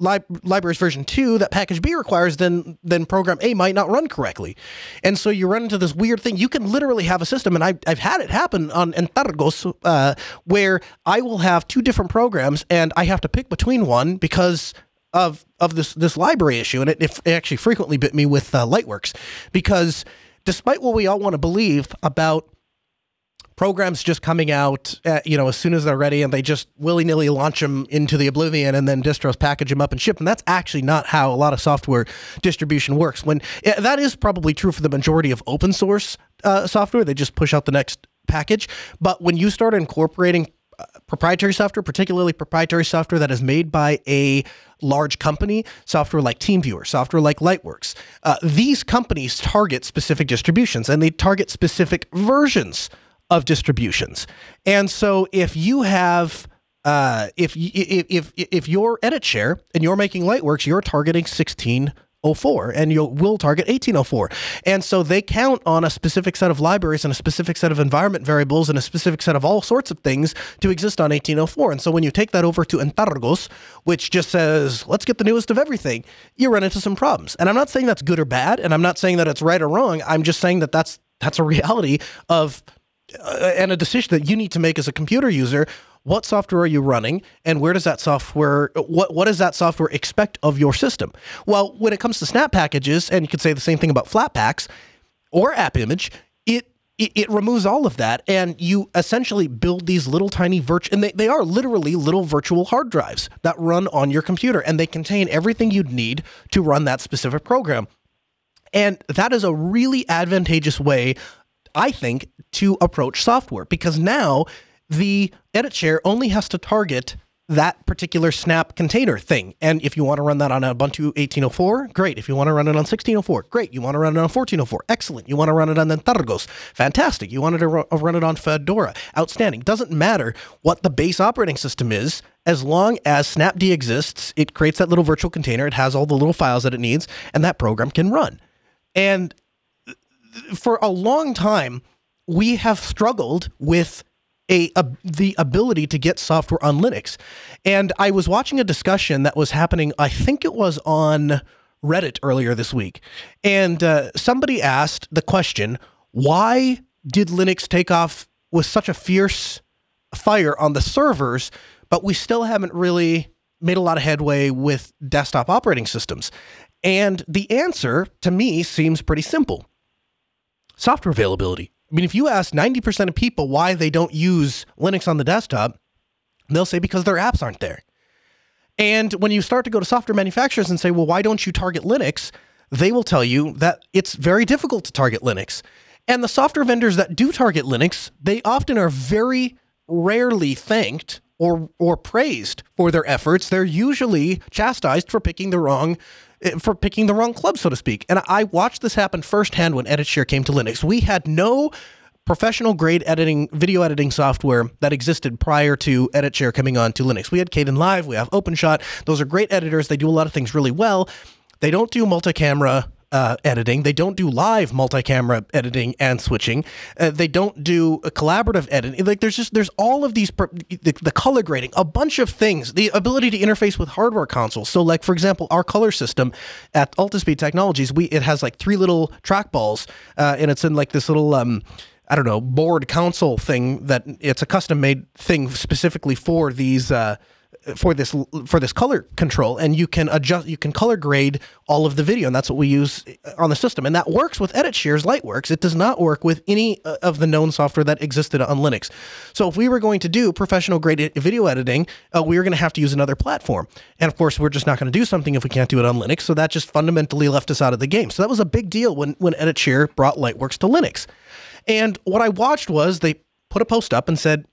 li- libraries version 2 that package B requires, then then program A might not run correctly. And so you run into this weird thing. You can literally have a system, and I've, I've had it happen on Antergos, uh, where I will have two different programs, and I have to pick between one because of of this this library issue, and it, it actually frequently bit me with uh, Lightworks because despite what we all want to believe about programs just coming out, at, you know, as soon as they're ready, and they just willy nilly launch them into the oblivion, and then distros package them up and ship. And that's actually not how a lot of software distribution works. When that is probably true for the majority of open source uh, software, they just push out the next package. But when you start incorporating uh, proprietary software, particularly proprietary software that is made by a large company, software like TeamViewer, software like Lightworks. Uh, these companies target specific distributions and they target specific versions of distributions. And so if you have uh, if, if if if you're EditShare and you're making Lightworks, you're targeting 1604 and you will target 1804. And so they count on a specific set of libraries and a specific set of environment variables and a specific set of all sorts of things to exist on 1804. And so when you take that over to Antergos, which just says, let's get the newest of everything, you run into some problems. And I'm not saying that's good or bad, and I'm not saying that it's right or wrong. I'm just saying that that's that's a reality of uh, and a decision that you need to make as a computer user what software are you running and where does that software what what does that software expect of your system? Well when it comes to snap packages and you could say the same thing about Flatpaks or AppImage it it, it removes all of that and you essentially build these little tiny virtual and they, they are literally little virtual hard drives that run on your computer and they contain everything you'd need to run that specific program. And that is a really advantageous way I think, to approach software because now the EditShare only has to target that particular snap container thing. And if you want to run that on Ubuntu 1804, great. If you want to run it on 1604, great. You want to run it on 1404, excellent. You want to run it on Antergos, fantastic. You wanted to run it on Fedora, outstanding. Doesn't matter what the base operating system is, as long as snapd exists, it creates that little virtual container, it has all the little files that it needs, and that program can run. And for a long time, we have struggled with a, a, the ability to get software on Linux. And I was watching a discussion that was happening, I think it was on Reddit earlier this week. And uh, somebody asked the question why did Linux take off with such a fierce fire on the servers, but we still haven't really made a lot of headway with desktop operating systems? And the answer to me seems pretty simple software availability. I mean, if you ask 90% of people why they don't use Linux on the desktop, they'll say because their apps aren't there. And when you start to go to software manufacturers and say, well, why don't you target Linux? They will tell you that it's very difficult to target Linux. And the software vendors that do target Linux, they often are very rarely thanked or or praised for their efforts. They're usually chastised for picking the wrong Eh, for picking the wrong club, so to speak. And I watched this happen firsthand when EditShare came to Linux. We had no professional grade editing, video editing software that existed prior to EditShare coming on to Linux. We had Kdenlive, we have OpenShot. Those are great editors. They do a lot of things really well. They don't do multi-camera uh, editing. They don't do live multi-camera editing and switching. Uh, they don't do collaborative editing. Like there's just there's all of these the, the, color grading, a bunch of things. The ability to interface with hardware consoles. So like for example, our color system at Altispeed Technologies, we it has like three little trackballs, uh, and it's in like this little um, I don't know, board console thing that it's a custom made thing specifically for these uh, for this for this color control and you can adjust you can color grade all of the video and that's what we use on the system. And that works with EditShare's Lightworks. It does not work with any uh, of the known software that existed on Linux. So if we were going to do professional grade video editing uh, we were going to have to use another platform. And of course we're just not going to do something if we can't do it on Linux so that just fundamentally left us out of the game. So that was a big deal when when EditShare brought Lightworks to Linux. And what I watched was they put a post up and said,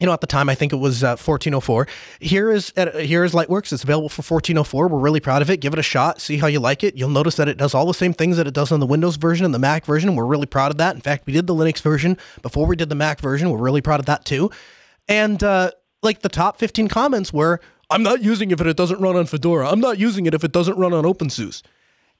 you know, at the time, I think it was uh, 1404. Here is here is Lightworks. It's available for 1404. We're really proud of it. Give it a shot. See how you like it. You'll notice that it does all the same things that it does on the Windows version and the Mac version. We're really proud of that. In fact, we did the Linux version before we did the Mac version. We're really proud of that too. And uh, like the top 15 comments were, "I'm not using it if it doesn't run on Fedora. I'm not using it if it doesn't run on OpenSUSE."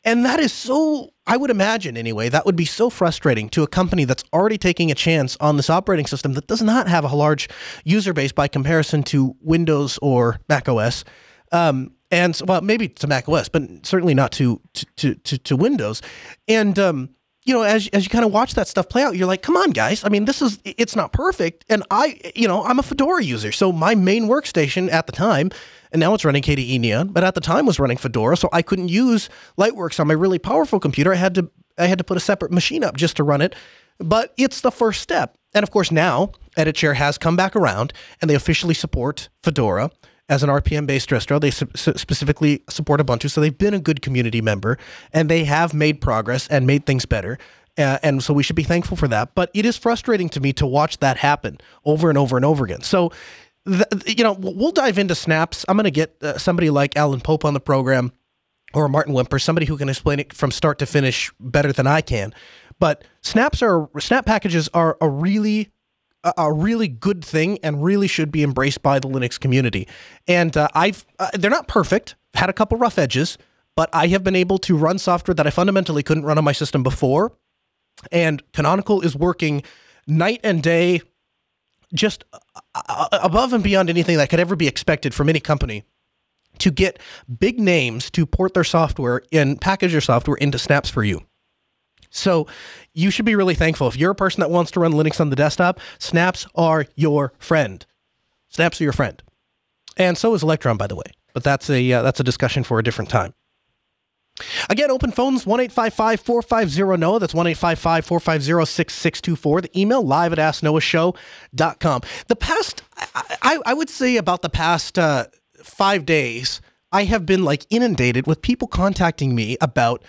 And that is so, I would imagine anyway, that would be so frustrating to a company that's already taking a chance on this operating system that does not have a large user base by comparison to Windows or Mac OS. Um, and well, maybe to Mac OS, but certainly not to to to, to Windows. And um, you know, as as you kind of watch that stuff play out, you're like, come on, guys. I mean, this is it's not perfect, and I, you know, I'm a Fedora user, so my main workstation at the time and now it's running KDE Neon, but at the time was running Fedora, so I couldn't use Lightworks on my really powerful computer. I had to I had to put a separate machine up just to run it. But it's the first step. And of course, now EditShare has come back around and they officially support Fedora as an RPM based distro. They su- specifically support Ubuntu. So they've been a good community member and they have made progress and made things better. Uh, and so we should be thankful for that. But it is frustrating to me to watch that happen over and over and over again. So the, you know, we'll dive into snaps. I'm going to get uh, somebody like Alan Pope on the program or Martin Wimpress, somebody who can explain it from start to finish better than I can. But snaps are snap packages are a really a really good thing and really should be embraced by the Linux community. And uh, I've uh, they're not perfect. Had a couple rough edges, but I have been able to run software that I fundamentally couldn't run on my system before. And Canonical is working night and day just uh, above and beyond anything that could ever be expected from any company to get big names to port their software and package their software into snaps for you. So you should be really thankful. If you're a person that wants to run Linux on the desktop, snaps are your friend. Snaps are your friend. And so is Electron, by the way. But that's a uh, that's a discussion for a different time. Again, open phones 1 450 NOAH. That's 1 450 6624. The email live at asknoahshow.com. The past, I, I, would say about the past uh, five days, I have been like inundated with people contacting me about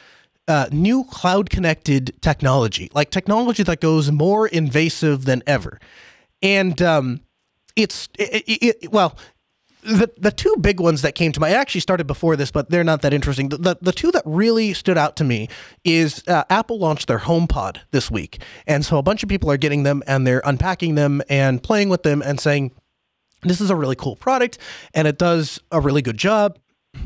uh, new cloud connected technology, like technology that goes more invasive than ever. And um, it's, it, it, well, the the two big ones that came to mind. I actually started before this, but they're not that interesting. The the, the two that really stood out to me is uh, Apple launched their HomePod this week, and so a bunch of people are getting them and they're unpacking them and playing with them and saying, "This is a really cool product, and it does a really good job."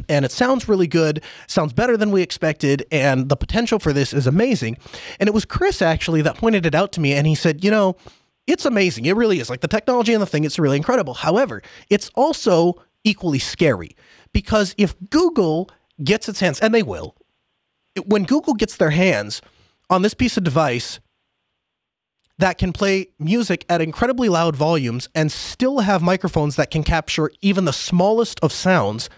and it sounds really good, sounds better than we expected, and the potential for this is amazing. And it was Chris actually that pointed it out to me, and he said, you know, it's amazing. It really is. Like the technology and the thing, it's really incredible. However, it's also equally scary because if Google gets its hands, and they will, when Google gets their hands on this piece of device that can play music at incredibly loud volumes and still have microphones that can capture even the smallest of sounds,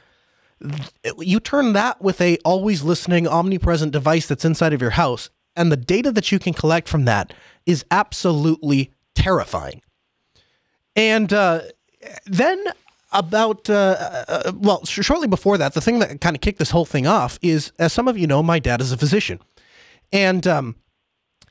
you turn that with a always listening omnipresent device that's inside of your house and the data that you can collect from that is absolutely terrifying. And uh, then about uh, uh, well, sh- shortly before that, the thing that kind of kicked this whole thing off is, as some of you know, my dad is a physician, and um,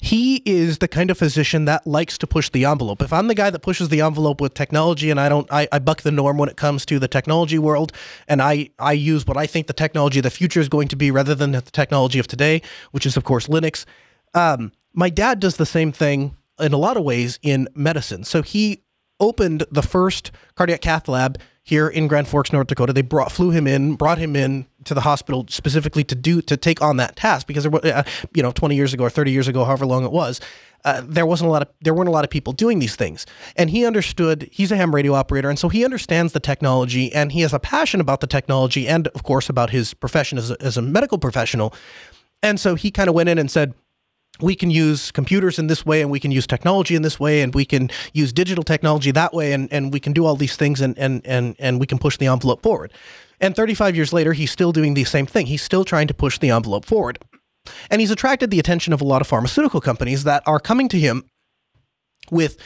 he is the kind of physician that likes to push the envelope. If I'm the guy that pushes the envelope with technology and I don't I, I buck the norm when it comes to the technology world and I, I use what I think the technology of the future is going to be rather than the technology of today, which is of course Linux. Um, my dad does the same thing in a lot of ways in medicine. So he opened the first cardiac cath lab here in Grand Forks, North Dakota. They brought flew him in, brought him in to the hospital specifically to do to take on that task because there was, uh, you know, 20 years ago or 30 years ago, however long it was, uh, there wasn't a lot of there weren't a lot of people doing these things, and he understood. He's a ham radio operator, and so he understands the technology, and he has a passion about the technology, and of course about his profession as a, as a medical professional. And so he kind of went in and said, we can use computers in this way and we can use technology in this way and we can use digital technology that way and, and we can do all these things and, and, and, and we can push the envelope forward. And 35 years later, he's still doing the same thing. He's still trying to push the envelope forward. And he's attracted the attention of a lot of pharmaceutical companies that are coming to him with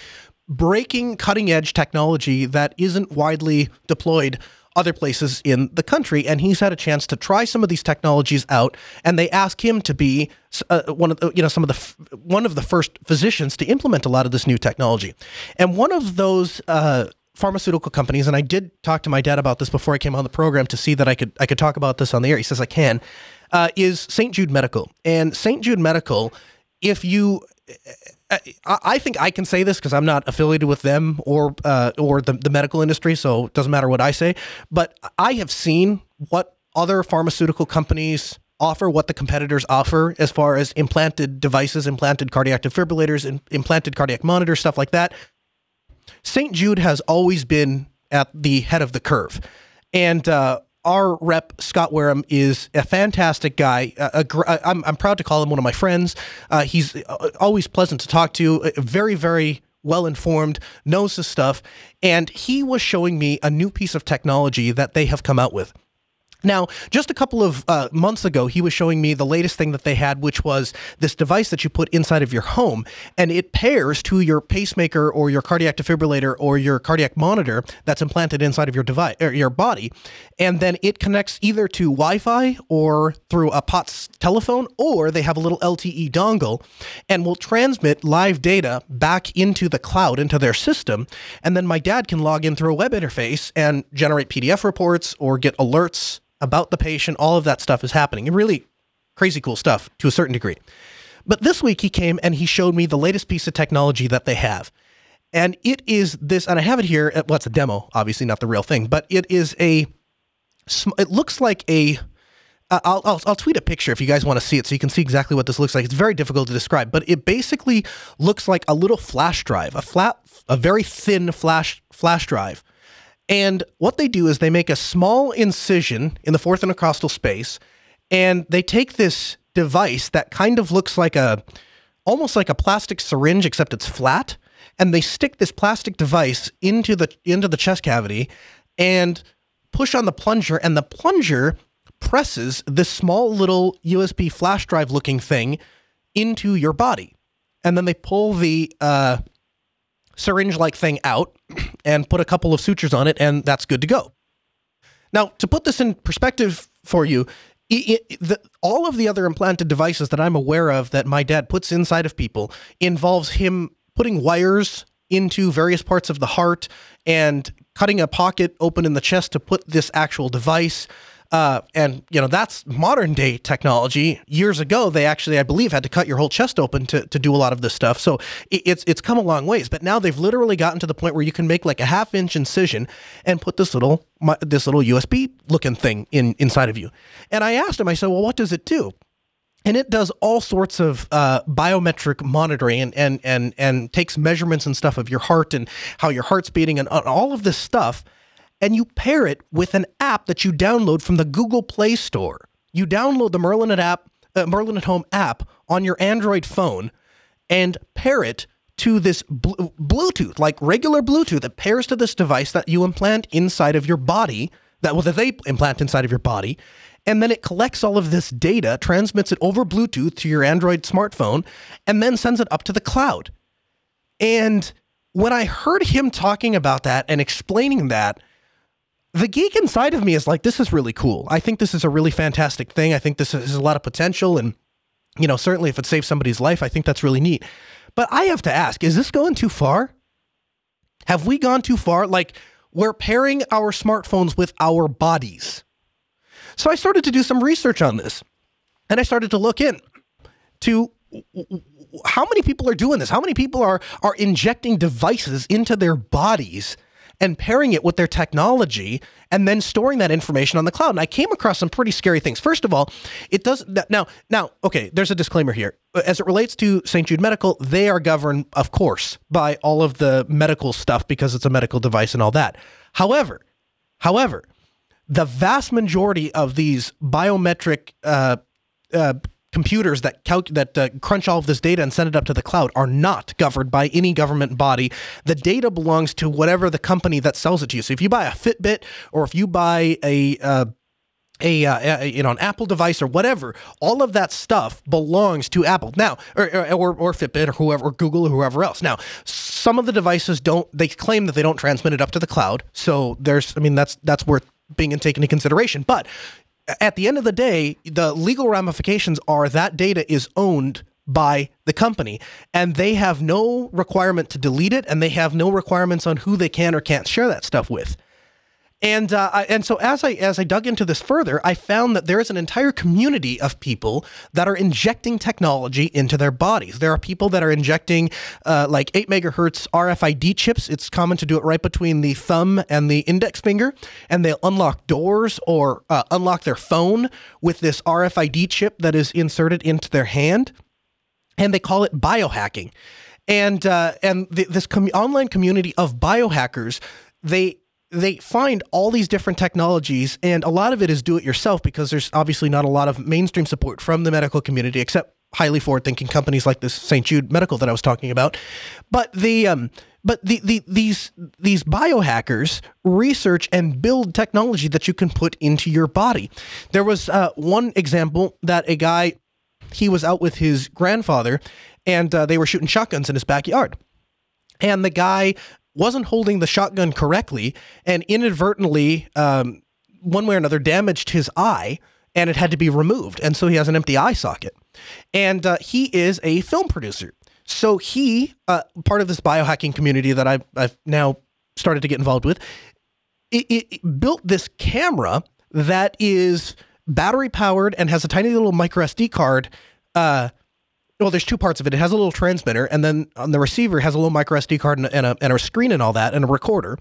breaking cutting edge technology that isn't widely deployed other places in the country. And he's had a chance to try some of these technologies out. And they ask him to be uh, one of the, you know, some of the, f- one of the first physicians to implement a lot of this new technology. And one of those, uh, pharmaceutical companies, and I did talk to my dad about this before I came on the program to see that I could I could talk about this on the air. He says I can. Uh, is St. Jude Medical and St. Jude Medical? If you I think I can say this because I'm not affiliated with them or uh, or the, the medical industry, so it doesn't matter what I say. But I have seen what other pharmaceutical companies offer, what the competitors offer as far as implanted devices, implanted cardiac defibrillators, and implanted cardiac monitors, stuff like that. St. Jude has always been at the head of the curve, and uh, our rep Scott Wareham is a fantastic guy. I'm, I'm proud to call him one of my friends. Uh, he's uh, always pleasant to talk to. Uh, very very well informed, knows his stuff, and he was showing me a new piece of technology that they have come out with. Now, just a couple of uh, months ago, he was showing me the latest thing that they had, which was this device that you put inside of your home, and it pairs to your pacemaker or your cardiac defibrillator or your cardiac monitor that's implanted inside of your device or your body, and then it connects either to Wi-Fi or through a POTS telephone, or they have a little LTE dongle, and will transmit live data back into the cloud into their system, and then my dad can log in through a web interface and generate PDF reports or get alerts about the patient. All of that stuff is happening. And really crazy cool stuff to a certain degree. But this week he came and he showed me the latest piece of technology that they have. And it is this, and I have it here. Well, it's a demo, obviously not the real thing, but it is a, it looks like a, I'll, I'll, I'll tweet a picture if you guys want to see it so you can see exactly what this looks like. It's very difficult to describe, but it basically looks like a little flash drive, a flat, a very thin flash flash drive and what they do is they make a small incision in the fourth intercostal space, and they take this device that kind of looks like a almost like a plastic syringe, except it's flat, and they stick this plastic device into the into the chest cavity and push on the plunger, and the plunger presses this small little USB flash drive looking thing into your body. And then they pull the uh, syringe like thing out and put a couple of sutures on it, and that's good to go. Now, to put this in perspective for you, it, it, the, all of the other implanted devices that I'm aware of that my dad puts inside of people involves him putting wires into various parts of the heart and cutting a pocket open in the chest to put this actual device. Uh, and you know that's modern day technology. Years ago, they actually, I believe, had to cut your whole chest open to, to do a lot of this stuff. So it, it's it's come a long ways. But now they've literally gotten to the point where you can make like a half inch incision and put this little this little USB looking thing in inside of you. And I asked him, I said, well, what does it do? and it does all sorts of uh, biometric monitoring and, and and and takes measurements and stuff of your heart and how your heart's beating and all of this stuff and you pair it with an app that you download from the Google Play Store. You download the Merlin at app, uh, Merlin at Home app on your Android phone, and pair it to this bl- Bluetooth, like regular Bluetooth, that pairs to this device that you implant inside of your body. That well, that they implant inside of your body, and then it collects all of this data, transmits it over Bluetooth to your Android smartphone, and then sends it up to the cloud. And when I heard him talking about that and explaining that, the geek inside of me is like, this is really cool. I think this is a really fantastic thing. I think this has a lot of potential. And you know, certainly if it saves somebody's life, I think that's really neat. But I have to ask, is this going too far? Have we gone too far? Like, we're pairing our smartphones with our bodies. So I started to do some research on this and I started to look in to how many people are doing this? How many people are are injecting devices into their bodies and pairing it with their technology and then storing that information on the cloud. And I came across some pretty scary things. First of all, it does now now okay, there's a disclaimer here. As it relates to St. Jude Medical, they are governed of course by all of the medical stuff because it's a medical device and all that. However, however, the vast majority of these biometric uh, uh, computers that that uh, crunch all of this data and send it up to the cloud are not governed by any government body. The data belongs to whatever the company that sells it to you. So if you buy a Fitbit or if you buy a uh, a, uh, a, you know an Apple device or whatever, all of that stuff belongs to Apple now, or, or or Fitbit or whoever, or Google or whoever else. Now, some of the devices don't. They claim that they don't transmit it up to the cloud. So there's, I mean, that's that's worth being taken into consideration. But at the end of the day, the legal ramifications are that data is owned by the company and they have no requirement to delete it and they have no requirements on who they can or can't share that stuff with. And uh, I, and so as I as I dug into this further, I found that there is an entire community of people that are injecting technology into their bodies. There are people that are injecting uh, like eight megahertz RFID chips. It's common to do it right between the thumb and the index finger, and they'll unlock doors or uh, unlock their phone with this RFID chip that is inserted into their hand, and they call it biohacking. And uh, and th- this com- online community of biohackers, they they find all these different technologies, and a lot of it is do it yourself because there's obviously not a lot of mainstream support from the medical community, except highly forward thinking companies like this St. Jude Medical that I was talking about. But the um, but the, the these these biohackers research and build technology that you can put into your body. There was uh, one example that a guy he was out with his grandfather, and uh, they were shooting shotguns in his backyard. And the guy wasn't holding the shotgun correctly and inadvertently, um, one way or another, damaged his eye and it had to be removed. And so he has an empty eye socket. And uh, he is a film producer. So he, uh, part of this biohacking community that I've, I've now started to get involved with, it, it built this camera that is battery powered and has a tiny little micro SD card uh, well, there's two parts of it. It has a little transmitter, and then on the receiver has a little micro SD card and a, and a, and a screen and all that, and a recorder.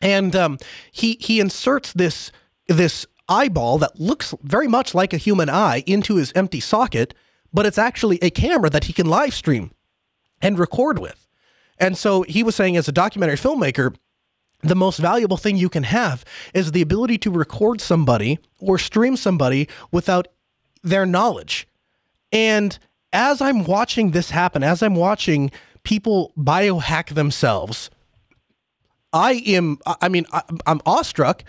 And um, he he inserts this this eyeball that looks very much like a human eye into his empty socket, but it's actually a camera that he can live stream and record with. And so he was saying, as a documentary filmmaker, the most valuable thing you can have is the ability to record somebody or stream somebody without their knowledge. And as I'm watching this happen, as I'm watching people biohack themselves, I am, I mean, I'm awestruck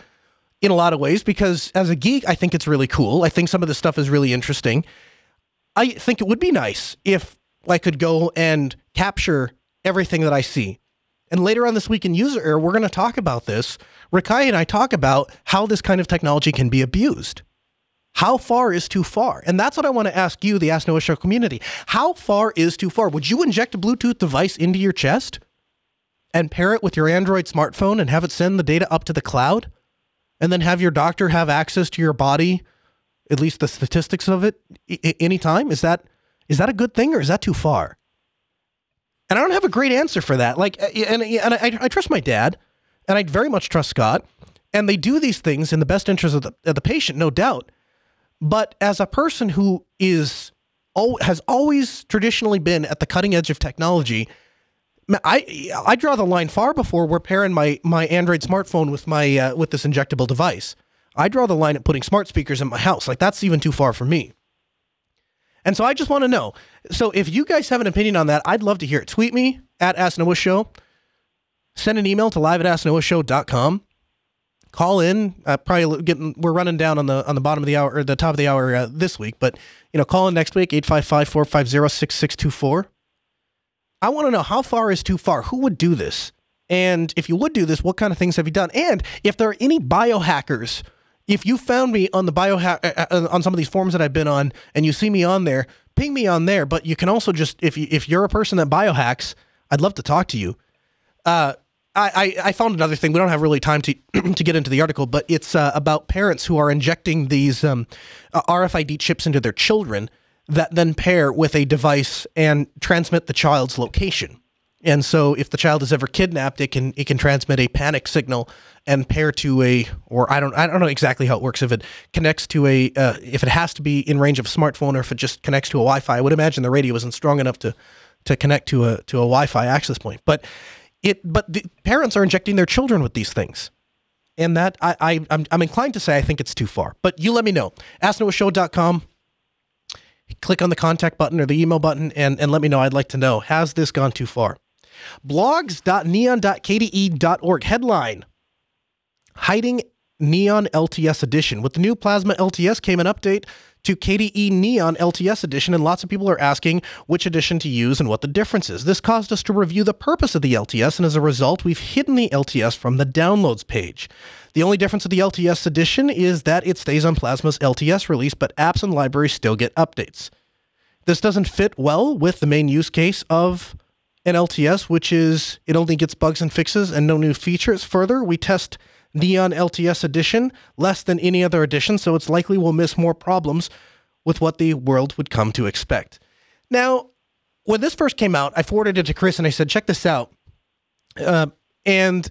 in a lot of ways because as a geek, I think it's really cool. I think some of this stuff is really interesting. I think it would be nice if I could go and capture everything that I see. And later on this week in User Error, we're going to talk about this. Rikai and I talk about how this kind of technology can be abused. How far is too far? And that's what I want to ask you, the Ask Noah Show community. How far is too far? Would you inject a Bluetooth device into your chest and pair it with your Android smartphone and have it send the data up to the cloud? And then have your doctor have access to your body, at least the statistics of it, I- anytime? Is that is that a good thing or is that too far? And I don't have a great answer for that. Like, and, and I, I trust my dad, and I very much trust Scott, and they do these things in the best interest of the, of the patient, no doubt. But as a person who is has always traditionally been at the cutting edge of technology, I I draw the line far before we're pairing my my Android smartphone with my uh, with this injectable device. I draw the line at putting smart speakers in my house. Like that's even too far for me. And so I just want to know. So if you guys have an opinion on that, I'd love to hear it. Tweet me at Ask Noah Show. Send an email to live at asknoahshow.com call in. Uh, probably getting we're running down on the on the bottom of the hour or the top of the hour uh, this week, but you know, call in next week 855-450-6624. I want to know how far is too far. Who would do this? And if you would do this, what kind of things have you done? And if there are any biohackers, if you found me on the biohack uh, uh, on some of these forums that I've been on and you see me on there, ping me on there. But you can also just if you, if you're a person that biohacks, I'd love to talk to you. Uh, I, I, found another thing. We don't have really time to <clears throat> to get into the article, but it's uh, about parents who are injecting these um, uh, RFID chips into their children that then pair with a device and transmit the child's location. And so, if the child is ever kidnapped, it can it can transmit a panic signal and pair to a or I don't I don't know exactly how it works. If it connects to a uh, if it has to be in range of a smartphone or if it just connects to a Wi-Fi, I would imagine the radio isn't strong enough to to connect to a to a Wi-Fi access point. But it but the parents are injecting their children with these things. And that I, I I'm, I'm inclined to say I think it's too far. But you let me know. AskNoahShow.com. Click on the contact button or the email button and, and let me know. I'd like to know. Has this gone too far? Blogs.neon.kde.org headline Hiding Neon LTS Edition. With the new Plasma LTS came an update to KDE Neon LTS Edition, and lots of people are asking which edition to use and what the difference is. This caused us to review the purpose of the LTS, and as a result, we've hidden the LTS from the downloads page. The only difference of the LTS edition is that it stays on Plasma's LTS release, but apps and libraries still get updates. This doesn't fit well with the main use case of an LTS, which is it only gets bugs and fixes and no new features. Further, we test Neon LTS edition less than any other edition, so it's likely we'll miss more problems with what the world would come to expect. Now, when this first came out, I forwarded it to Chris and I said, check this out. Uh, and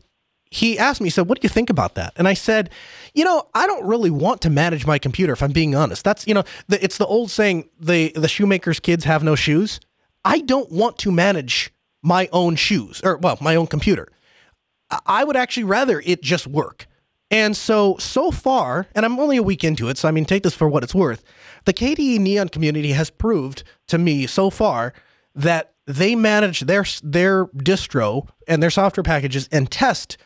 he asked me, he said, What do you think about that? And I said, You know, I don't really want to manage my computer, if I'm being honest. That's, you know, the, it's the old saying, the, the shoemaker's kids have no shoes. I don't want to manage my own shoes, or, well, my own computer. I would actually rather it just work. And so, so far, and I'm only a week into it, so I mean, take this for what it's worth. The KDE Neon community has proved to me so far that they manage their their distro and their software packages and test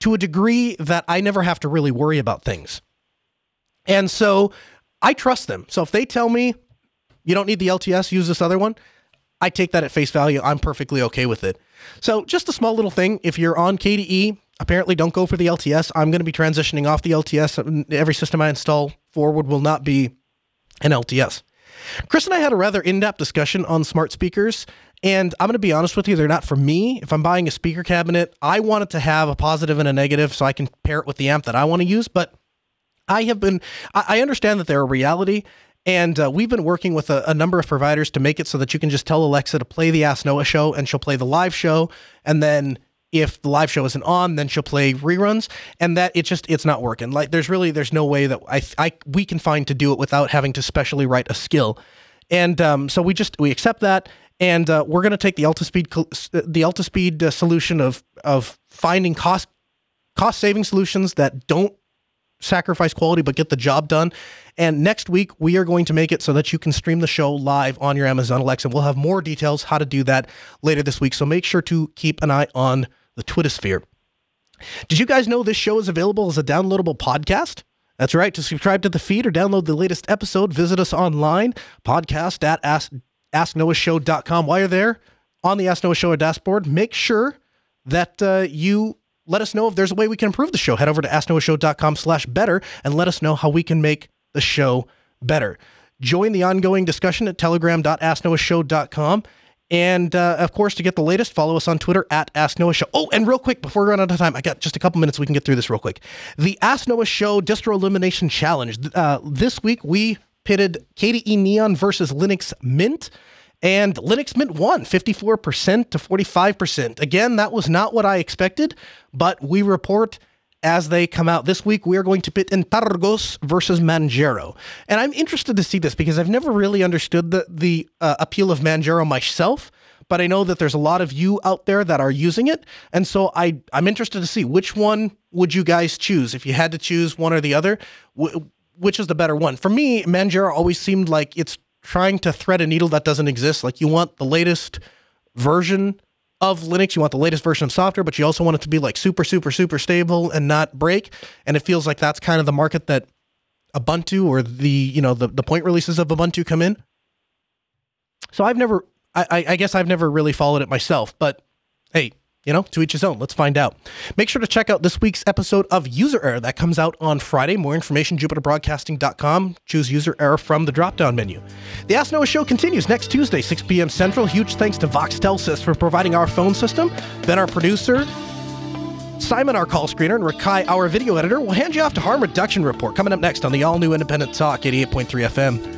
to a degree that I never have to really worry about things. And so I trust them. So if they tell me you don't need the LTS, use this other one, I take that at face value. I'm perfectly okay with it. So just a small little thing. If you're on KDE, apparently don't go for the LTS. I'm going to be transitioning off the LTS. Every system I install forward will not be an LTS. Chris and I had a rather in-depth discussion on smart speakers and I'm going to be honest with you, they're not for me. If I'm buying a speaker cabinet, I want it to have a positive and a negative so I can pair it with the amp that I want to use. But I have been, I understand that they're a reality. And uh, we've been working with a, a, number of providers to make it so that you can just tell Alexa to play the Ask Noah show and she'll play the live show. And then if the live show isn't on, then she'll play reruns. And that it just, it's not working. Like there's really, there's no way that I, I we can find to do it without having to specially write a skill. And um, so we just, we accept that and uh, we're going to take the Altispeed the Altispeed uh, solution of of finding cost cost saving solutions that don't sacrifice quality but get the job done. And next week we are going to make it so that you can stream the show live on your Amazon Alexa. We'll have more details how to do that later this week. So make sure to keep an eye on the Twitter sphere. Did you guys know this show is available as a downloadable podcast? That's right. To subscribe to the feed or download the latest episode, visit us online, podcast at ask asknoahshow.com. While you're there on the Ask Noah Show dashboard, make sure that uh, you let us know if there's a way we can improve the show. Head over to asknoahshow.com slash better and let us know how we can make the show better. Join the ongoing discussion at telegram.asknoahshow.com. And uh, of course, to get the latest, follow us on Twitter at Ask Noah Show. Oh, and real quick, before we run out of time, I got just a couple minutes. We can get through this real quick. The Ask Noah Show Distro Elimination Challenge. Uh, this week, we pitted KDE Neon versus Linux Mint. And Linux Mint won 54% to 45%. Again, that was not what I expected, but we report as they come out. This week, we are going to pit Antergos versus Manjaro. And I'm interested to see this because I've never really understood the, the uh, appeal of Manjaro myself, but I know that there's a lot of you out there that are using it. And so I, I'm interested to see which one would you guys choose if you had to choose one or the other which is the better one? For me, Manjaro always seemed like it's trying to thread a needle that doesn't exist. Like you want the latest version of Linux, you want the latest version of software, but you also want it to be like super, super, super stable and not break. And it feels like that's kind of the market that Ubuntu or the you know the the point releases of Ubuntu come in. So I've never, I, I guess I've never really followed it myself. But hey, You know, to each his own. Let's find out. Make sure to check out this week's episode of User Error that comes out on Friday. More information, jupiterbroadcasting.com. Choose User Error from the drop down menu. The Ask Noah show continues next Tuesday, 6 p.m. Central. Huge thanks to Voxtelesys for providing our phone system. Then our producer, Simon, our call screener, and Rakai, our video editor, will hand you off to Harm Reduction Report coming up next on the all new Independent Talk 88.3 FM.